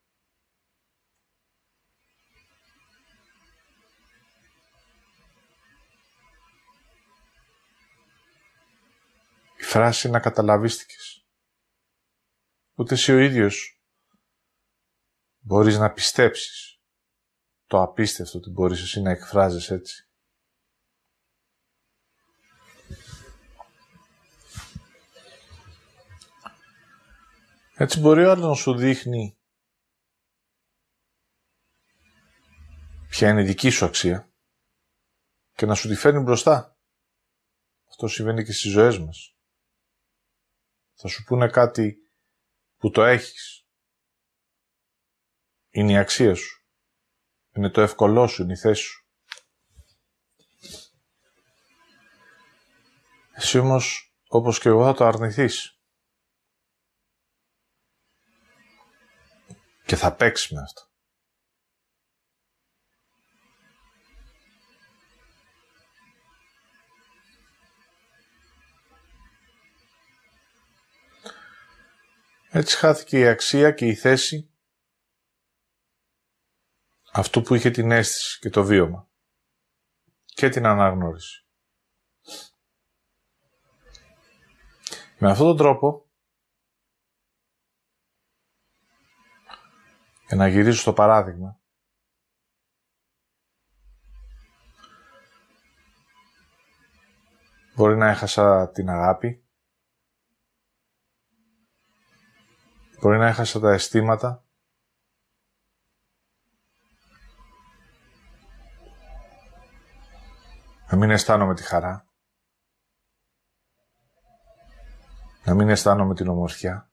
η φράση να καταλαβίστηκες. Ούτε εσύ ο ίδιος μπορείς να πιστέψεις το απίστευτο ότι μπορείς εσύ να εκφράζεις έτσι. Έτσι μπορεί ο άλλος να σου δείχνει ποια είναι η δική σου αξία και να σου τη φέρνει μπροστά. Αυτό συμβαίνει και στις ζωές μας. Θα σου πούνε κάτι που το έχεις. Είναι η αξία σου. Είναι το εύκολό σου, είναι η θέση σου. Εσύ όμως, όπως και εγώ, θα το αρνηθείς. Και θα παίξει με αυτό. Έτσι χάθηκε η αξία και η θέση αυτού που είχε την αίσθηση και το βίωμα και την αναγνώριση. Με αυτόν τον τρόπο, για να γυρίσω στο παράδειγμα, μπορεί να έχασα την αγάπη, μπορεί να έχασα τα αισθήματα, να μην αισθάνομαι τη χαρά, να μην αισθάνομαι την ομορφιά.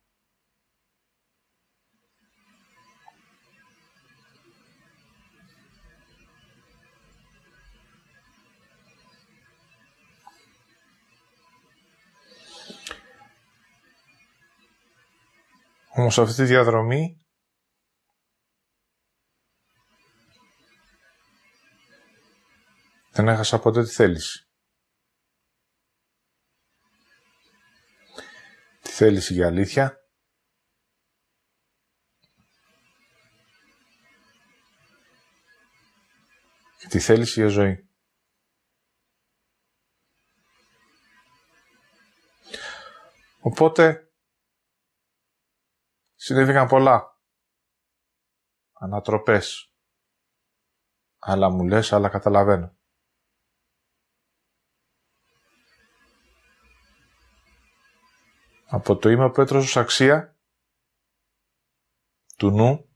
Όμως αυτή τη διαδρομή δεν έχασα ποτέ τη θέληση. θέληση για αλήθεια; Και τη θέληση για ζωή; Οπότε, συνέβηκαν πολλά. Ανατροπές. Άλλα μου λες, άλλα καταλαβαίνω. από το είμαι που ως αξία του νου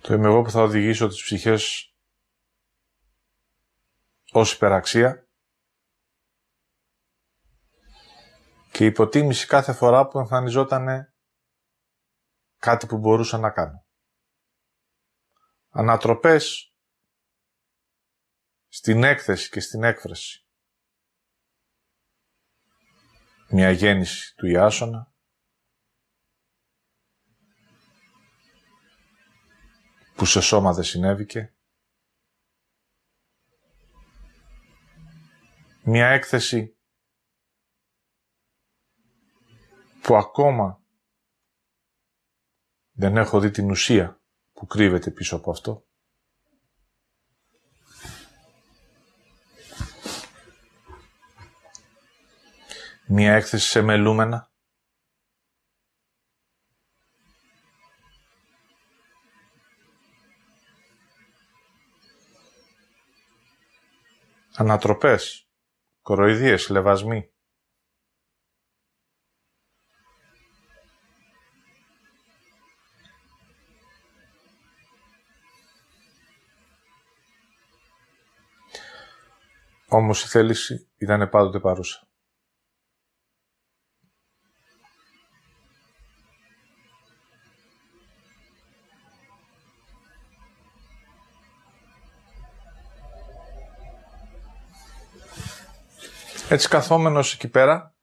το είμαι εγώ που θα οδηγήσω τις ψυχές ως υπεραξία και υποτίμηση κάθε φορά που εμφανιζόταν κάτι που μπορούσα να κάνω. Ανατροπές στην έκθεση και στην έκφραση. Μια γέννηση του Ιάσονα, που σε σώμα δεν συνέβηκε. Μια έκθεση που ακόμα δεν έχω δει την ουσία που κρύβεται πίσω από αυτό. Μία έκθεση σε μελούμενα. Ανατροπές, κοροϊδίες, λεβασμοί. Όμως η θέληση ήταν πάντοτε παρούσα. Έτσι καθόμενος εκεί πέρα,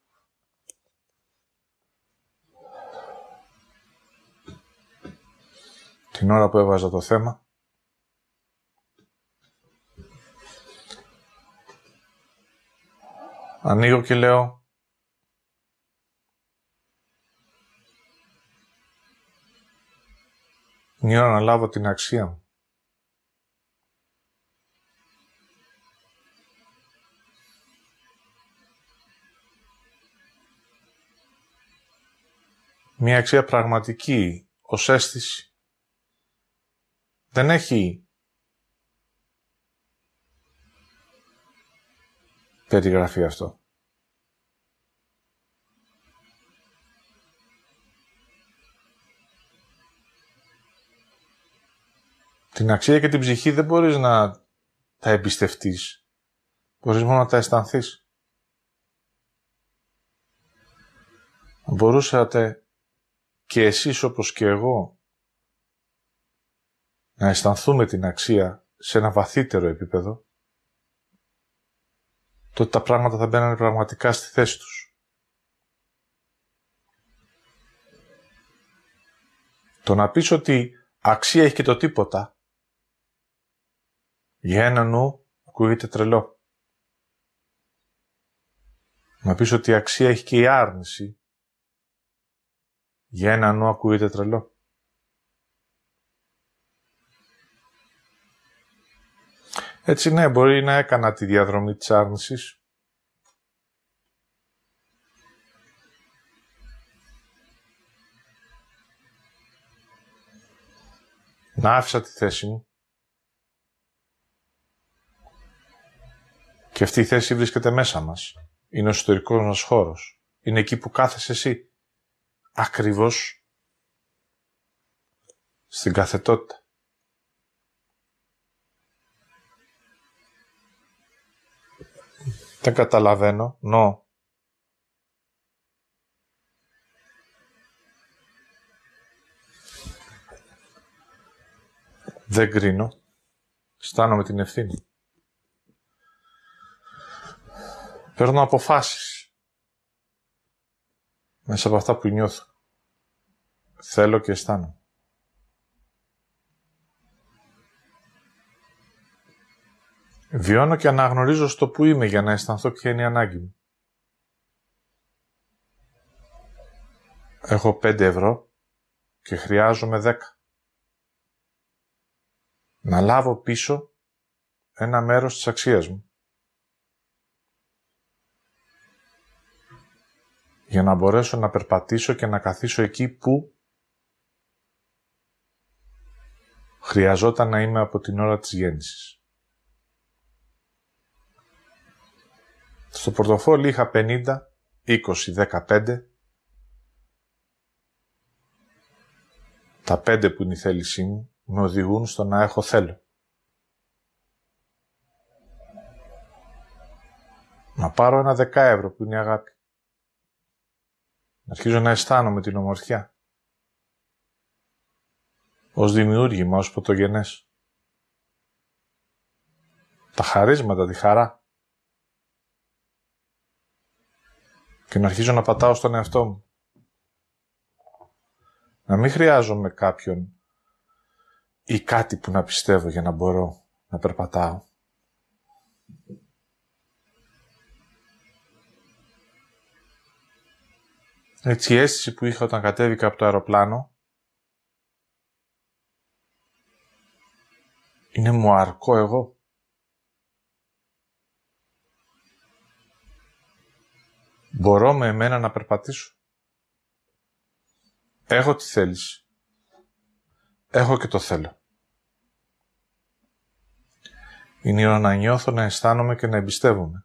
την ώρα που έβαζα το θέμα, ανοίγω και λέω είναι η ώρα να λάβω την αξία μου. μια αξία πραγματική ως αίσθηση. Δεν έχει περιγραφεί αυτό. Την αξία και την ψυχή δεν μπορείς να τα εμπιστευτείς. Μπορείς μόνο να τα αισθανθείς. Μπορούσατε και εσείς όπως και εγώ να αισθανθούμε την αξία σε ένα βαθύτερο επίπεδο τότε τα πράγματα θα μπαίνανε πραγματικά στη θέση τους. Το να πεις ότι αξία έχει και το τίποτα, για ένα νου ακούγεται τρελό. Να πεις ότι αξία έχει και η άρνηση, για ένα νου ακούγεται τρελό. Έτσι ναι, μπορεί να έκανα τη διαδρομή της άρνησης. Να άφησα τη θέση μου. Και αυτή η θέση βρίσκεται μέσα μας. Είναι ο εσωτερικός μας χώρος. Είναι εκεί που κάθεσαι εσύ. Ακριβώς στην καθετότητα. Δεν καταλαβαίνω. Νο. Δεν κρίνω. Στάνομαι την ευθύνη. Παίρνω αποφάσεις. Μέσα από αυτά που νιώθω. Θέλω και αισθάνομαι. Βιώνω και αναγνωρίζω στο που είμαι για να αισθανθώ ποια είναι η ανάγκη μου. Έχω 5 ευρώ και χρειάζομαι 10. Να λάβω πίσω ένα μέρος της αξίας μου. Για να μπορέσω να περπατήσω και να καθίσω εκεί που χρειαζόταν να είμαι από την ώρα της γέννησης. Στο πορτοφόλι είχα 50, 20, 15. Τα πέντε που είναι η θέλησή μου με οδηγούν στο να έχω θέλω. Να πάρω ένα δεκά ευρώ που είναι η αγάπη. Να αρχίζω να αισθάνομαι την ομορφιά. Ως δημιούργημα, ως πρωτογενές. Τα χαρίσματα, τη χαρά. Και να αρχίζω να πατάω στον εαυτό μου. Να μην χρειάζομαι κάποιον ή κάτι που να πιστεύω για να μπορώ να περπατάω. Έτσι η αίσθηση που είχα όταν κατέβηκα από το αεροπλάνο είναι μου αρκώ εγώ. Μπορώ με εμένα να περπατήσω. Έχω τη θέληση. Έχω και το θέλω. Είναι η ώρα να νιώθω, να αισθάνομαι και να εμπιστεύομαι.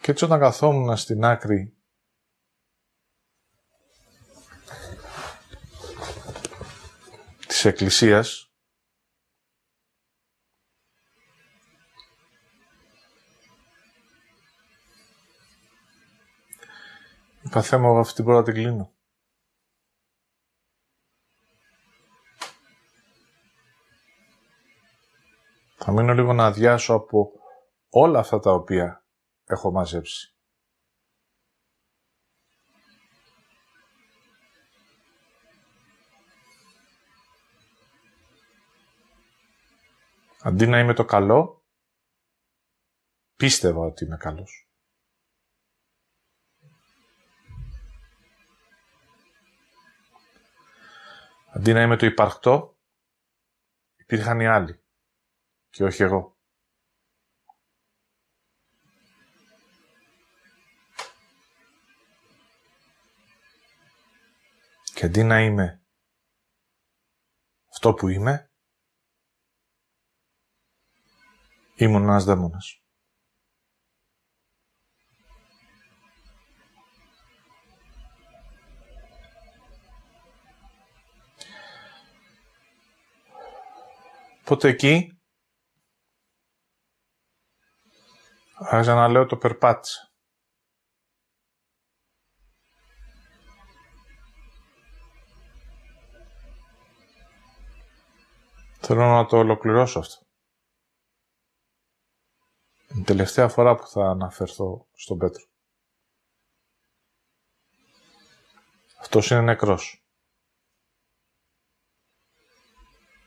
Και έτσι όταν καθόμουν στην άκρη της εκκλησίας, Είπα μου, αυτή την πρώτα την κλείνω. Θα μείνω λίγο να αδειάσω από όλα αυτά τα οποία έχω μαζέψει. Αντί να είμαι το καλό, πίστευα ότι είμαι καλός. Αντί να είμαι το υπαρκτό, υπήρχαν οι άλλοι και όχι εγώ. Και αντί να είμαι αυτό που είμαι, ήμουν ένας δαίμονας. Οπότε εκεί; Άρχισα να λέω το περπάτησα. Θέλω να το ολοκληρώσω αυτό. Η τελευταία φορά που θα αναφερθώ στον Πέτρο. Αυτός είναι νεκρός.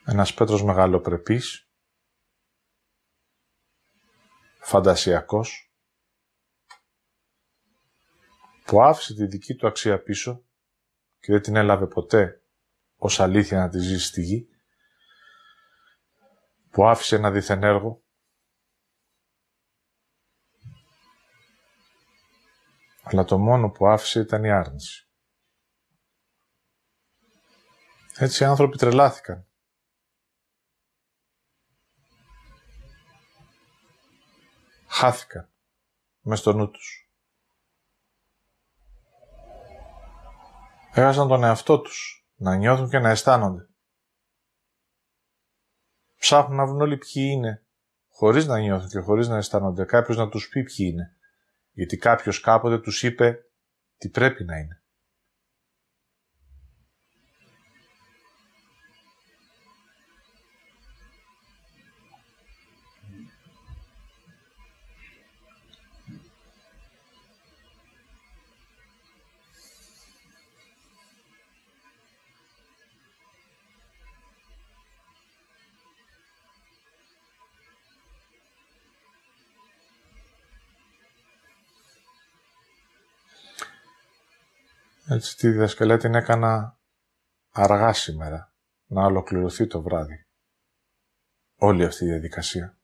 Ένας Πέτρος μεγαλοπρεπής, φαντασιακός, που άφησε τη δική του αξία πίσω και δεν την έλαβε ποτέ ως αλήθεια να τη ζήσει στη γη, που άφησε ένα δίθεν έργο, αλλά το μόνο που άφησε ήταν η άρνηση. Έτσι οι άνθρωποι τρελάθηκαν. Χάθηκαν μες στο νου τους. Έχασαν τον εαυτό τους να νιώθουν και να αισθάνονται. Ψάχνουν να βρουν όλοι ποιοι είναι, χωρίς να νιώθουν και χωρίς να αισθάνονται. Κάποιος να τους πει ποιοι είναι. Γιατί κάποιος κάποτε τους είπε τι πρέπει να είναι. Έτσι τη διδασκαλία την έκανα αργά σήμερα, να ολοκληρωθεί το βράδυ. Όλη αυτή η διαδικασία.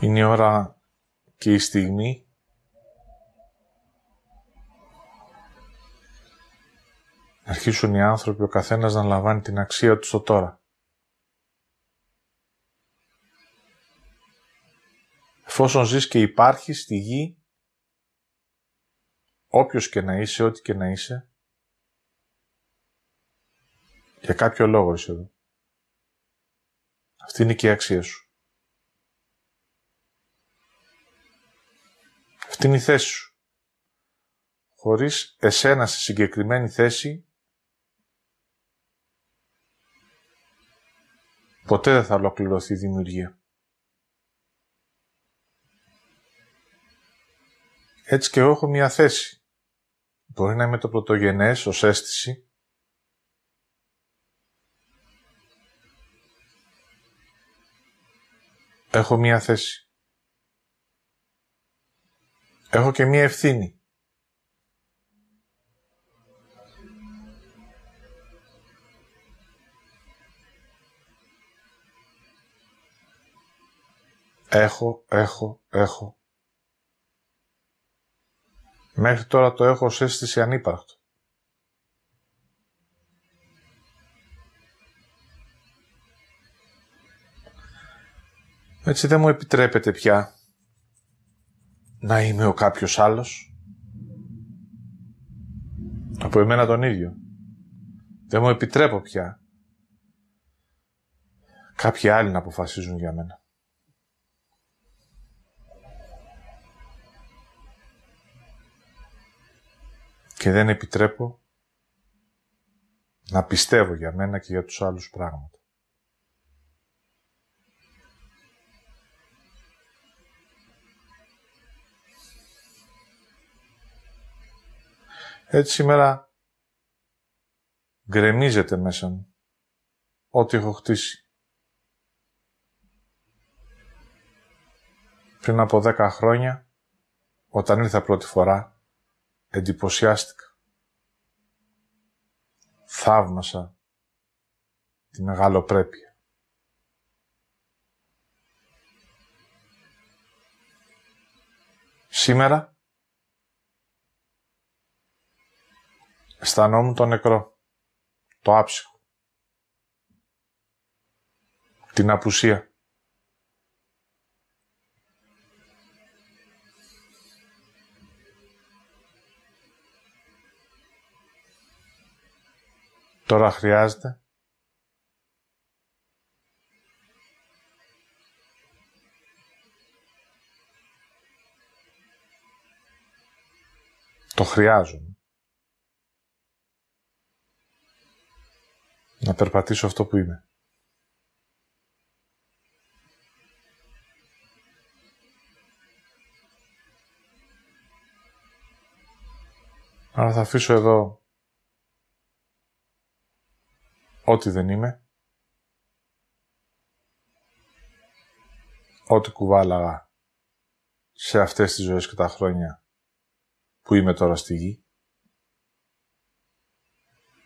Είναι η ώρα και η στιγμή να αρχίσουν οι άνθρωποι ο καθένας να λαμβάνει την αξία του στο τώρα. Εφόσον ζεις και υπάρχεις στη γη, όποιος και να είσαι, ό,τι και να είσαι, για κάποιο λόγο είσαι εδώ. Αυτή είναι και η αξία σου. Αυτή είναι η θέση σου. Χωρίς εσένα σε συγκεκριμένη θέση, ποτέ δεν θα ολοκληρωθεί η δημιουργία. Έτσι και εγώ έχω μια θέση. Μπορεί να είμαι το πρωτογενές ως αίσθηση. Έχω μια θέση. Έχω και μια ευθύνη. Έχω, έχω, έχω, Μέχρι τώρα το έχω ως αίσθηση ανύπαρκτο. Έτσι δεν μου επιτρέπεται πια να είμαι ο κάποιος άλλος από εμένα τον ίδιο. Δεν μου επιτρέπω πια κάποιοι άλλοι να αποφασίζουν για μένα. Και δεν επιτρέπω να πιστεύω για μένα και για τους άλλους πράγματα. Έτσι σήμερα γκρεμίζεται μέσα μου ό,τι έχω χτίσει. Πριν από δέκα χρόνια, όταν ήρθα πρώτη φορά εντυπωσιάστηκα. Θαύμασα τη μεγαλοπρέπεια. Σήμερα αισθανόμουν το νεκρό, το άψυχο, την απουσία. Τώρα χρειάζεται. Το χρειάζομαι. Να περπατήσω αυτό που είμαι. Άρα θα αφήσω εδώ ό,τι δεν είμαι, ό,τι κουβάλαγα σε αυτές τις ζωές και τα χρόνια που είμαι τώρα στη γη.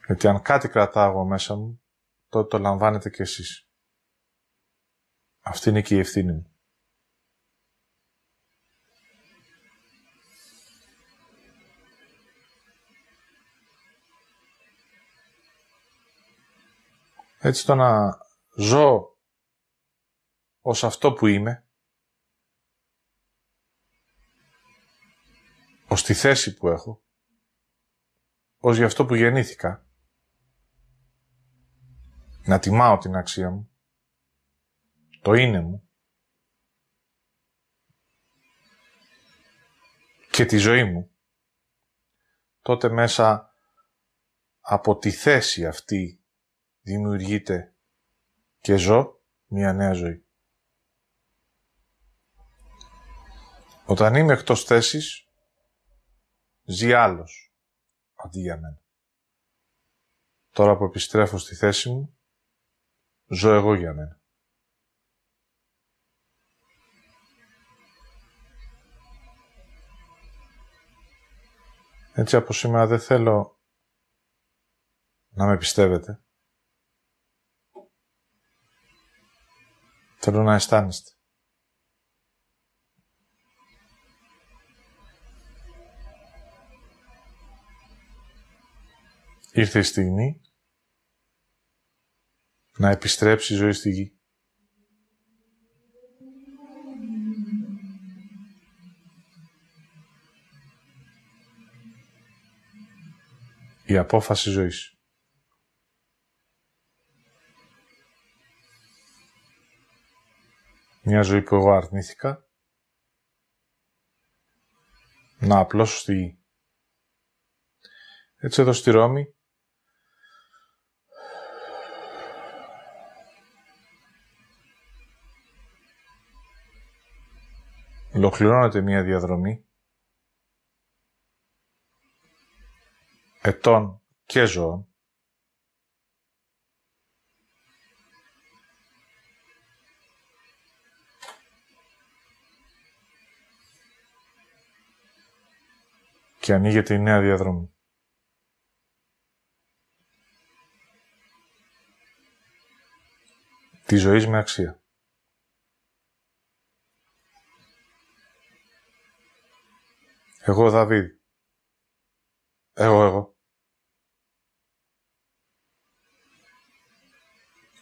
Γιατί αν κάτι κρατάω μέσα μου, τότε το λαμβάνετε κι εσείς. Αυτή είναι και η ευθύνη μου. Έτσι το να ζω ως αυτό που είμαι, ως τη θέση που έχω, ως για αυτό που γεννήθηκα, να τιμάω την αξία μου, το είναι μου, και τη ζωή μου, τότε μέσα από τη θέση αυτή δημιουργείται και ζω μια νέα ζωή. Όταν είμαι εκτός θέσης, ζει άλλος αντί για μένα. Τώρα που επιστρέφω στη θέση μου, ζω εγώ για μένα. Έτσι από σήμερα δεν θέλω να με πιστεύετε. Θέλω να αισθάνεστε. Ήρθε η στιγμή να επιστρέψει η ζωή στη γη. Η απόφαση ζωής. Μια ζωή που εγώ αρνήθηκα. Να απλώσω στη γη. Έτσι εδώ στη Ρώμη. Ολοκληρώνεται μια διαδρομή. Ετών και ζώων και ανοίγεται η νέα διαδρομή. Τη ζωής με αξία. Εγώ, Δαβίδ. Εγώ, εγώ.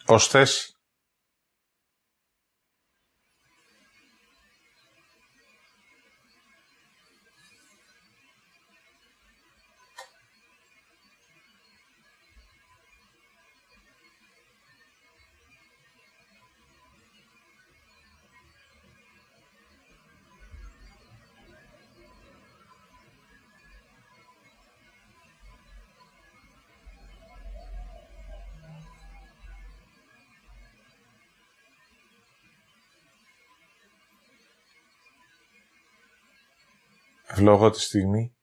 Ως θέση. Ευλογώ της στιγμή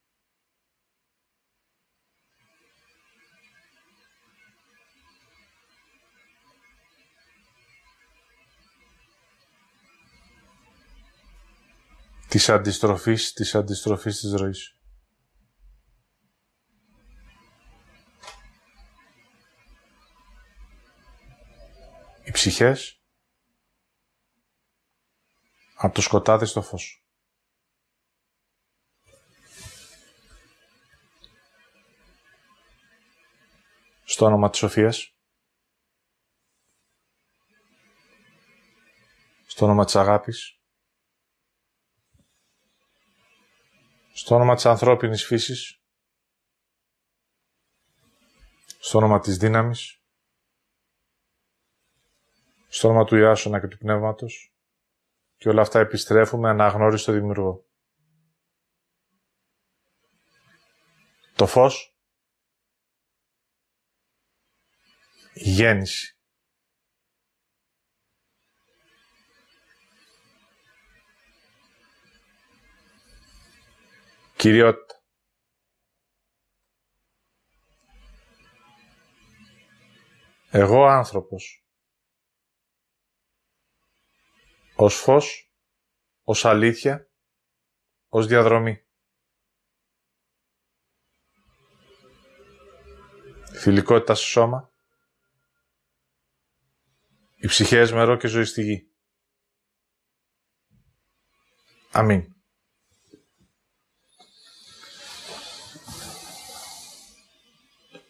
της αντιστροφής, της αντιστροφής της ροής. Οι ψυχές από το σκοτάδι στο φως. Στο όνομα της Σοφίας, στο όνομα της αγάπης, στο όνομα της ανθρώπινης φύσης, στο όνομα της δύναμης, στο όνομα του Ιάσονα και του Πνεύματος και όλα αυτά επιστρέφουμε αναγνώριστο Δημιουργό. Το φως. Η γέννηση. Κυριότητα. Εγώ άνθρωπος. Ως φως, ως αλήθεια, ως διαδρομή. Φιλικότητα στο σώμα. Η ψυχή έσμερο και ζωή στη γη. Αμήν.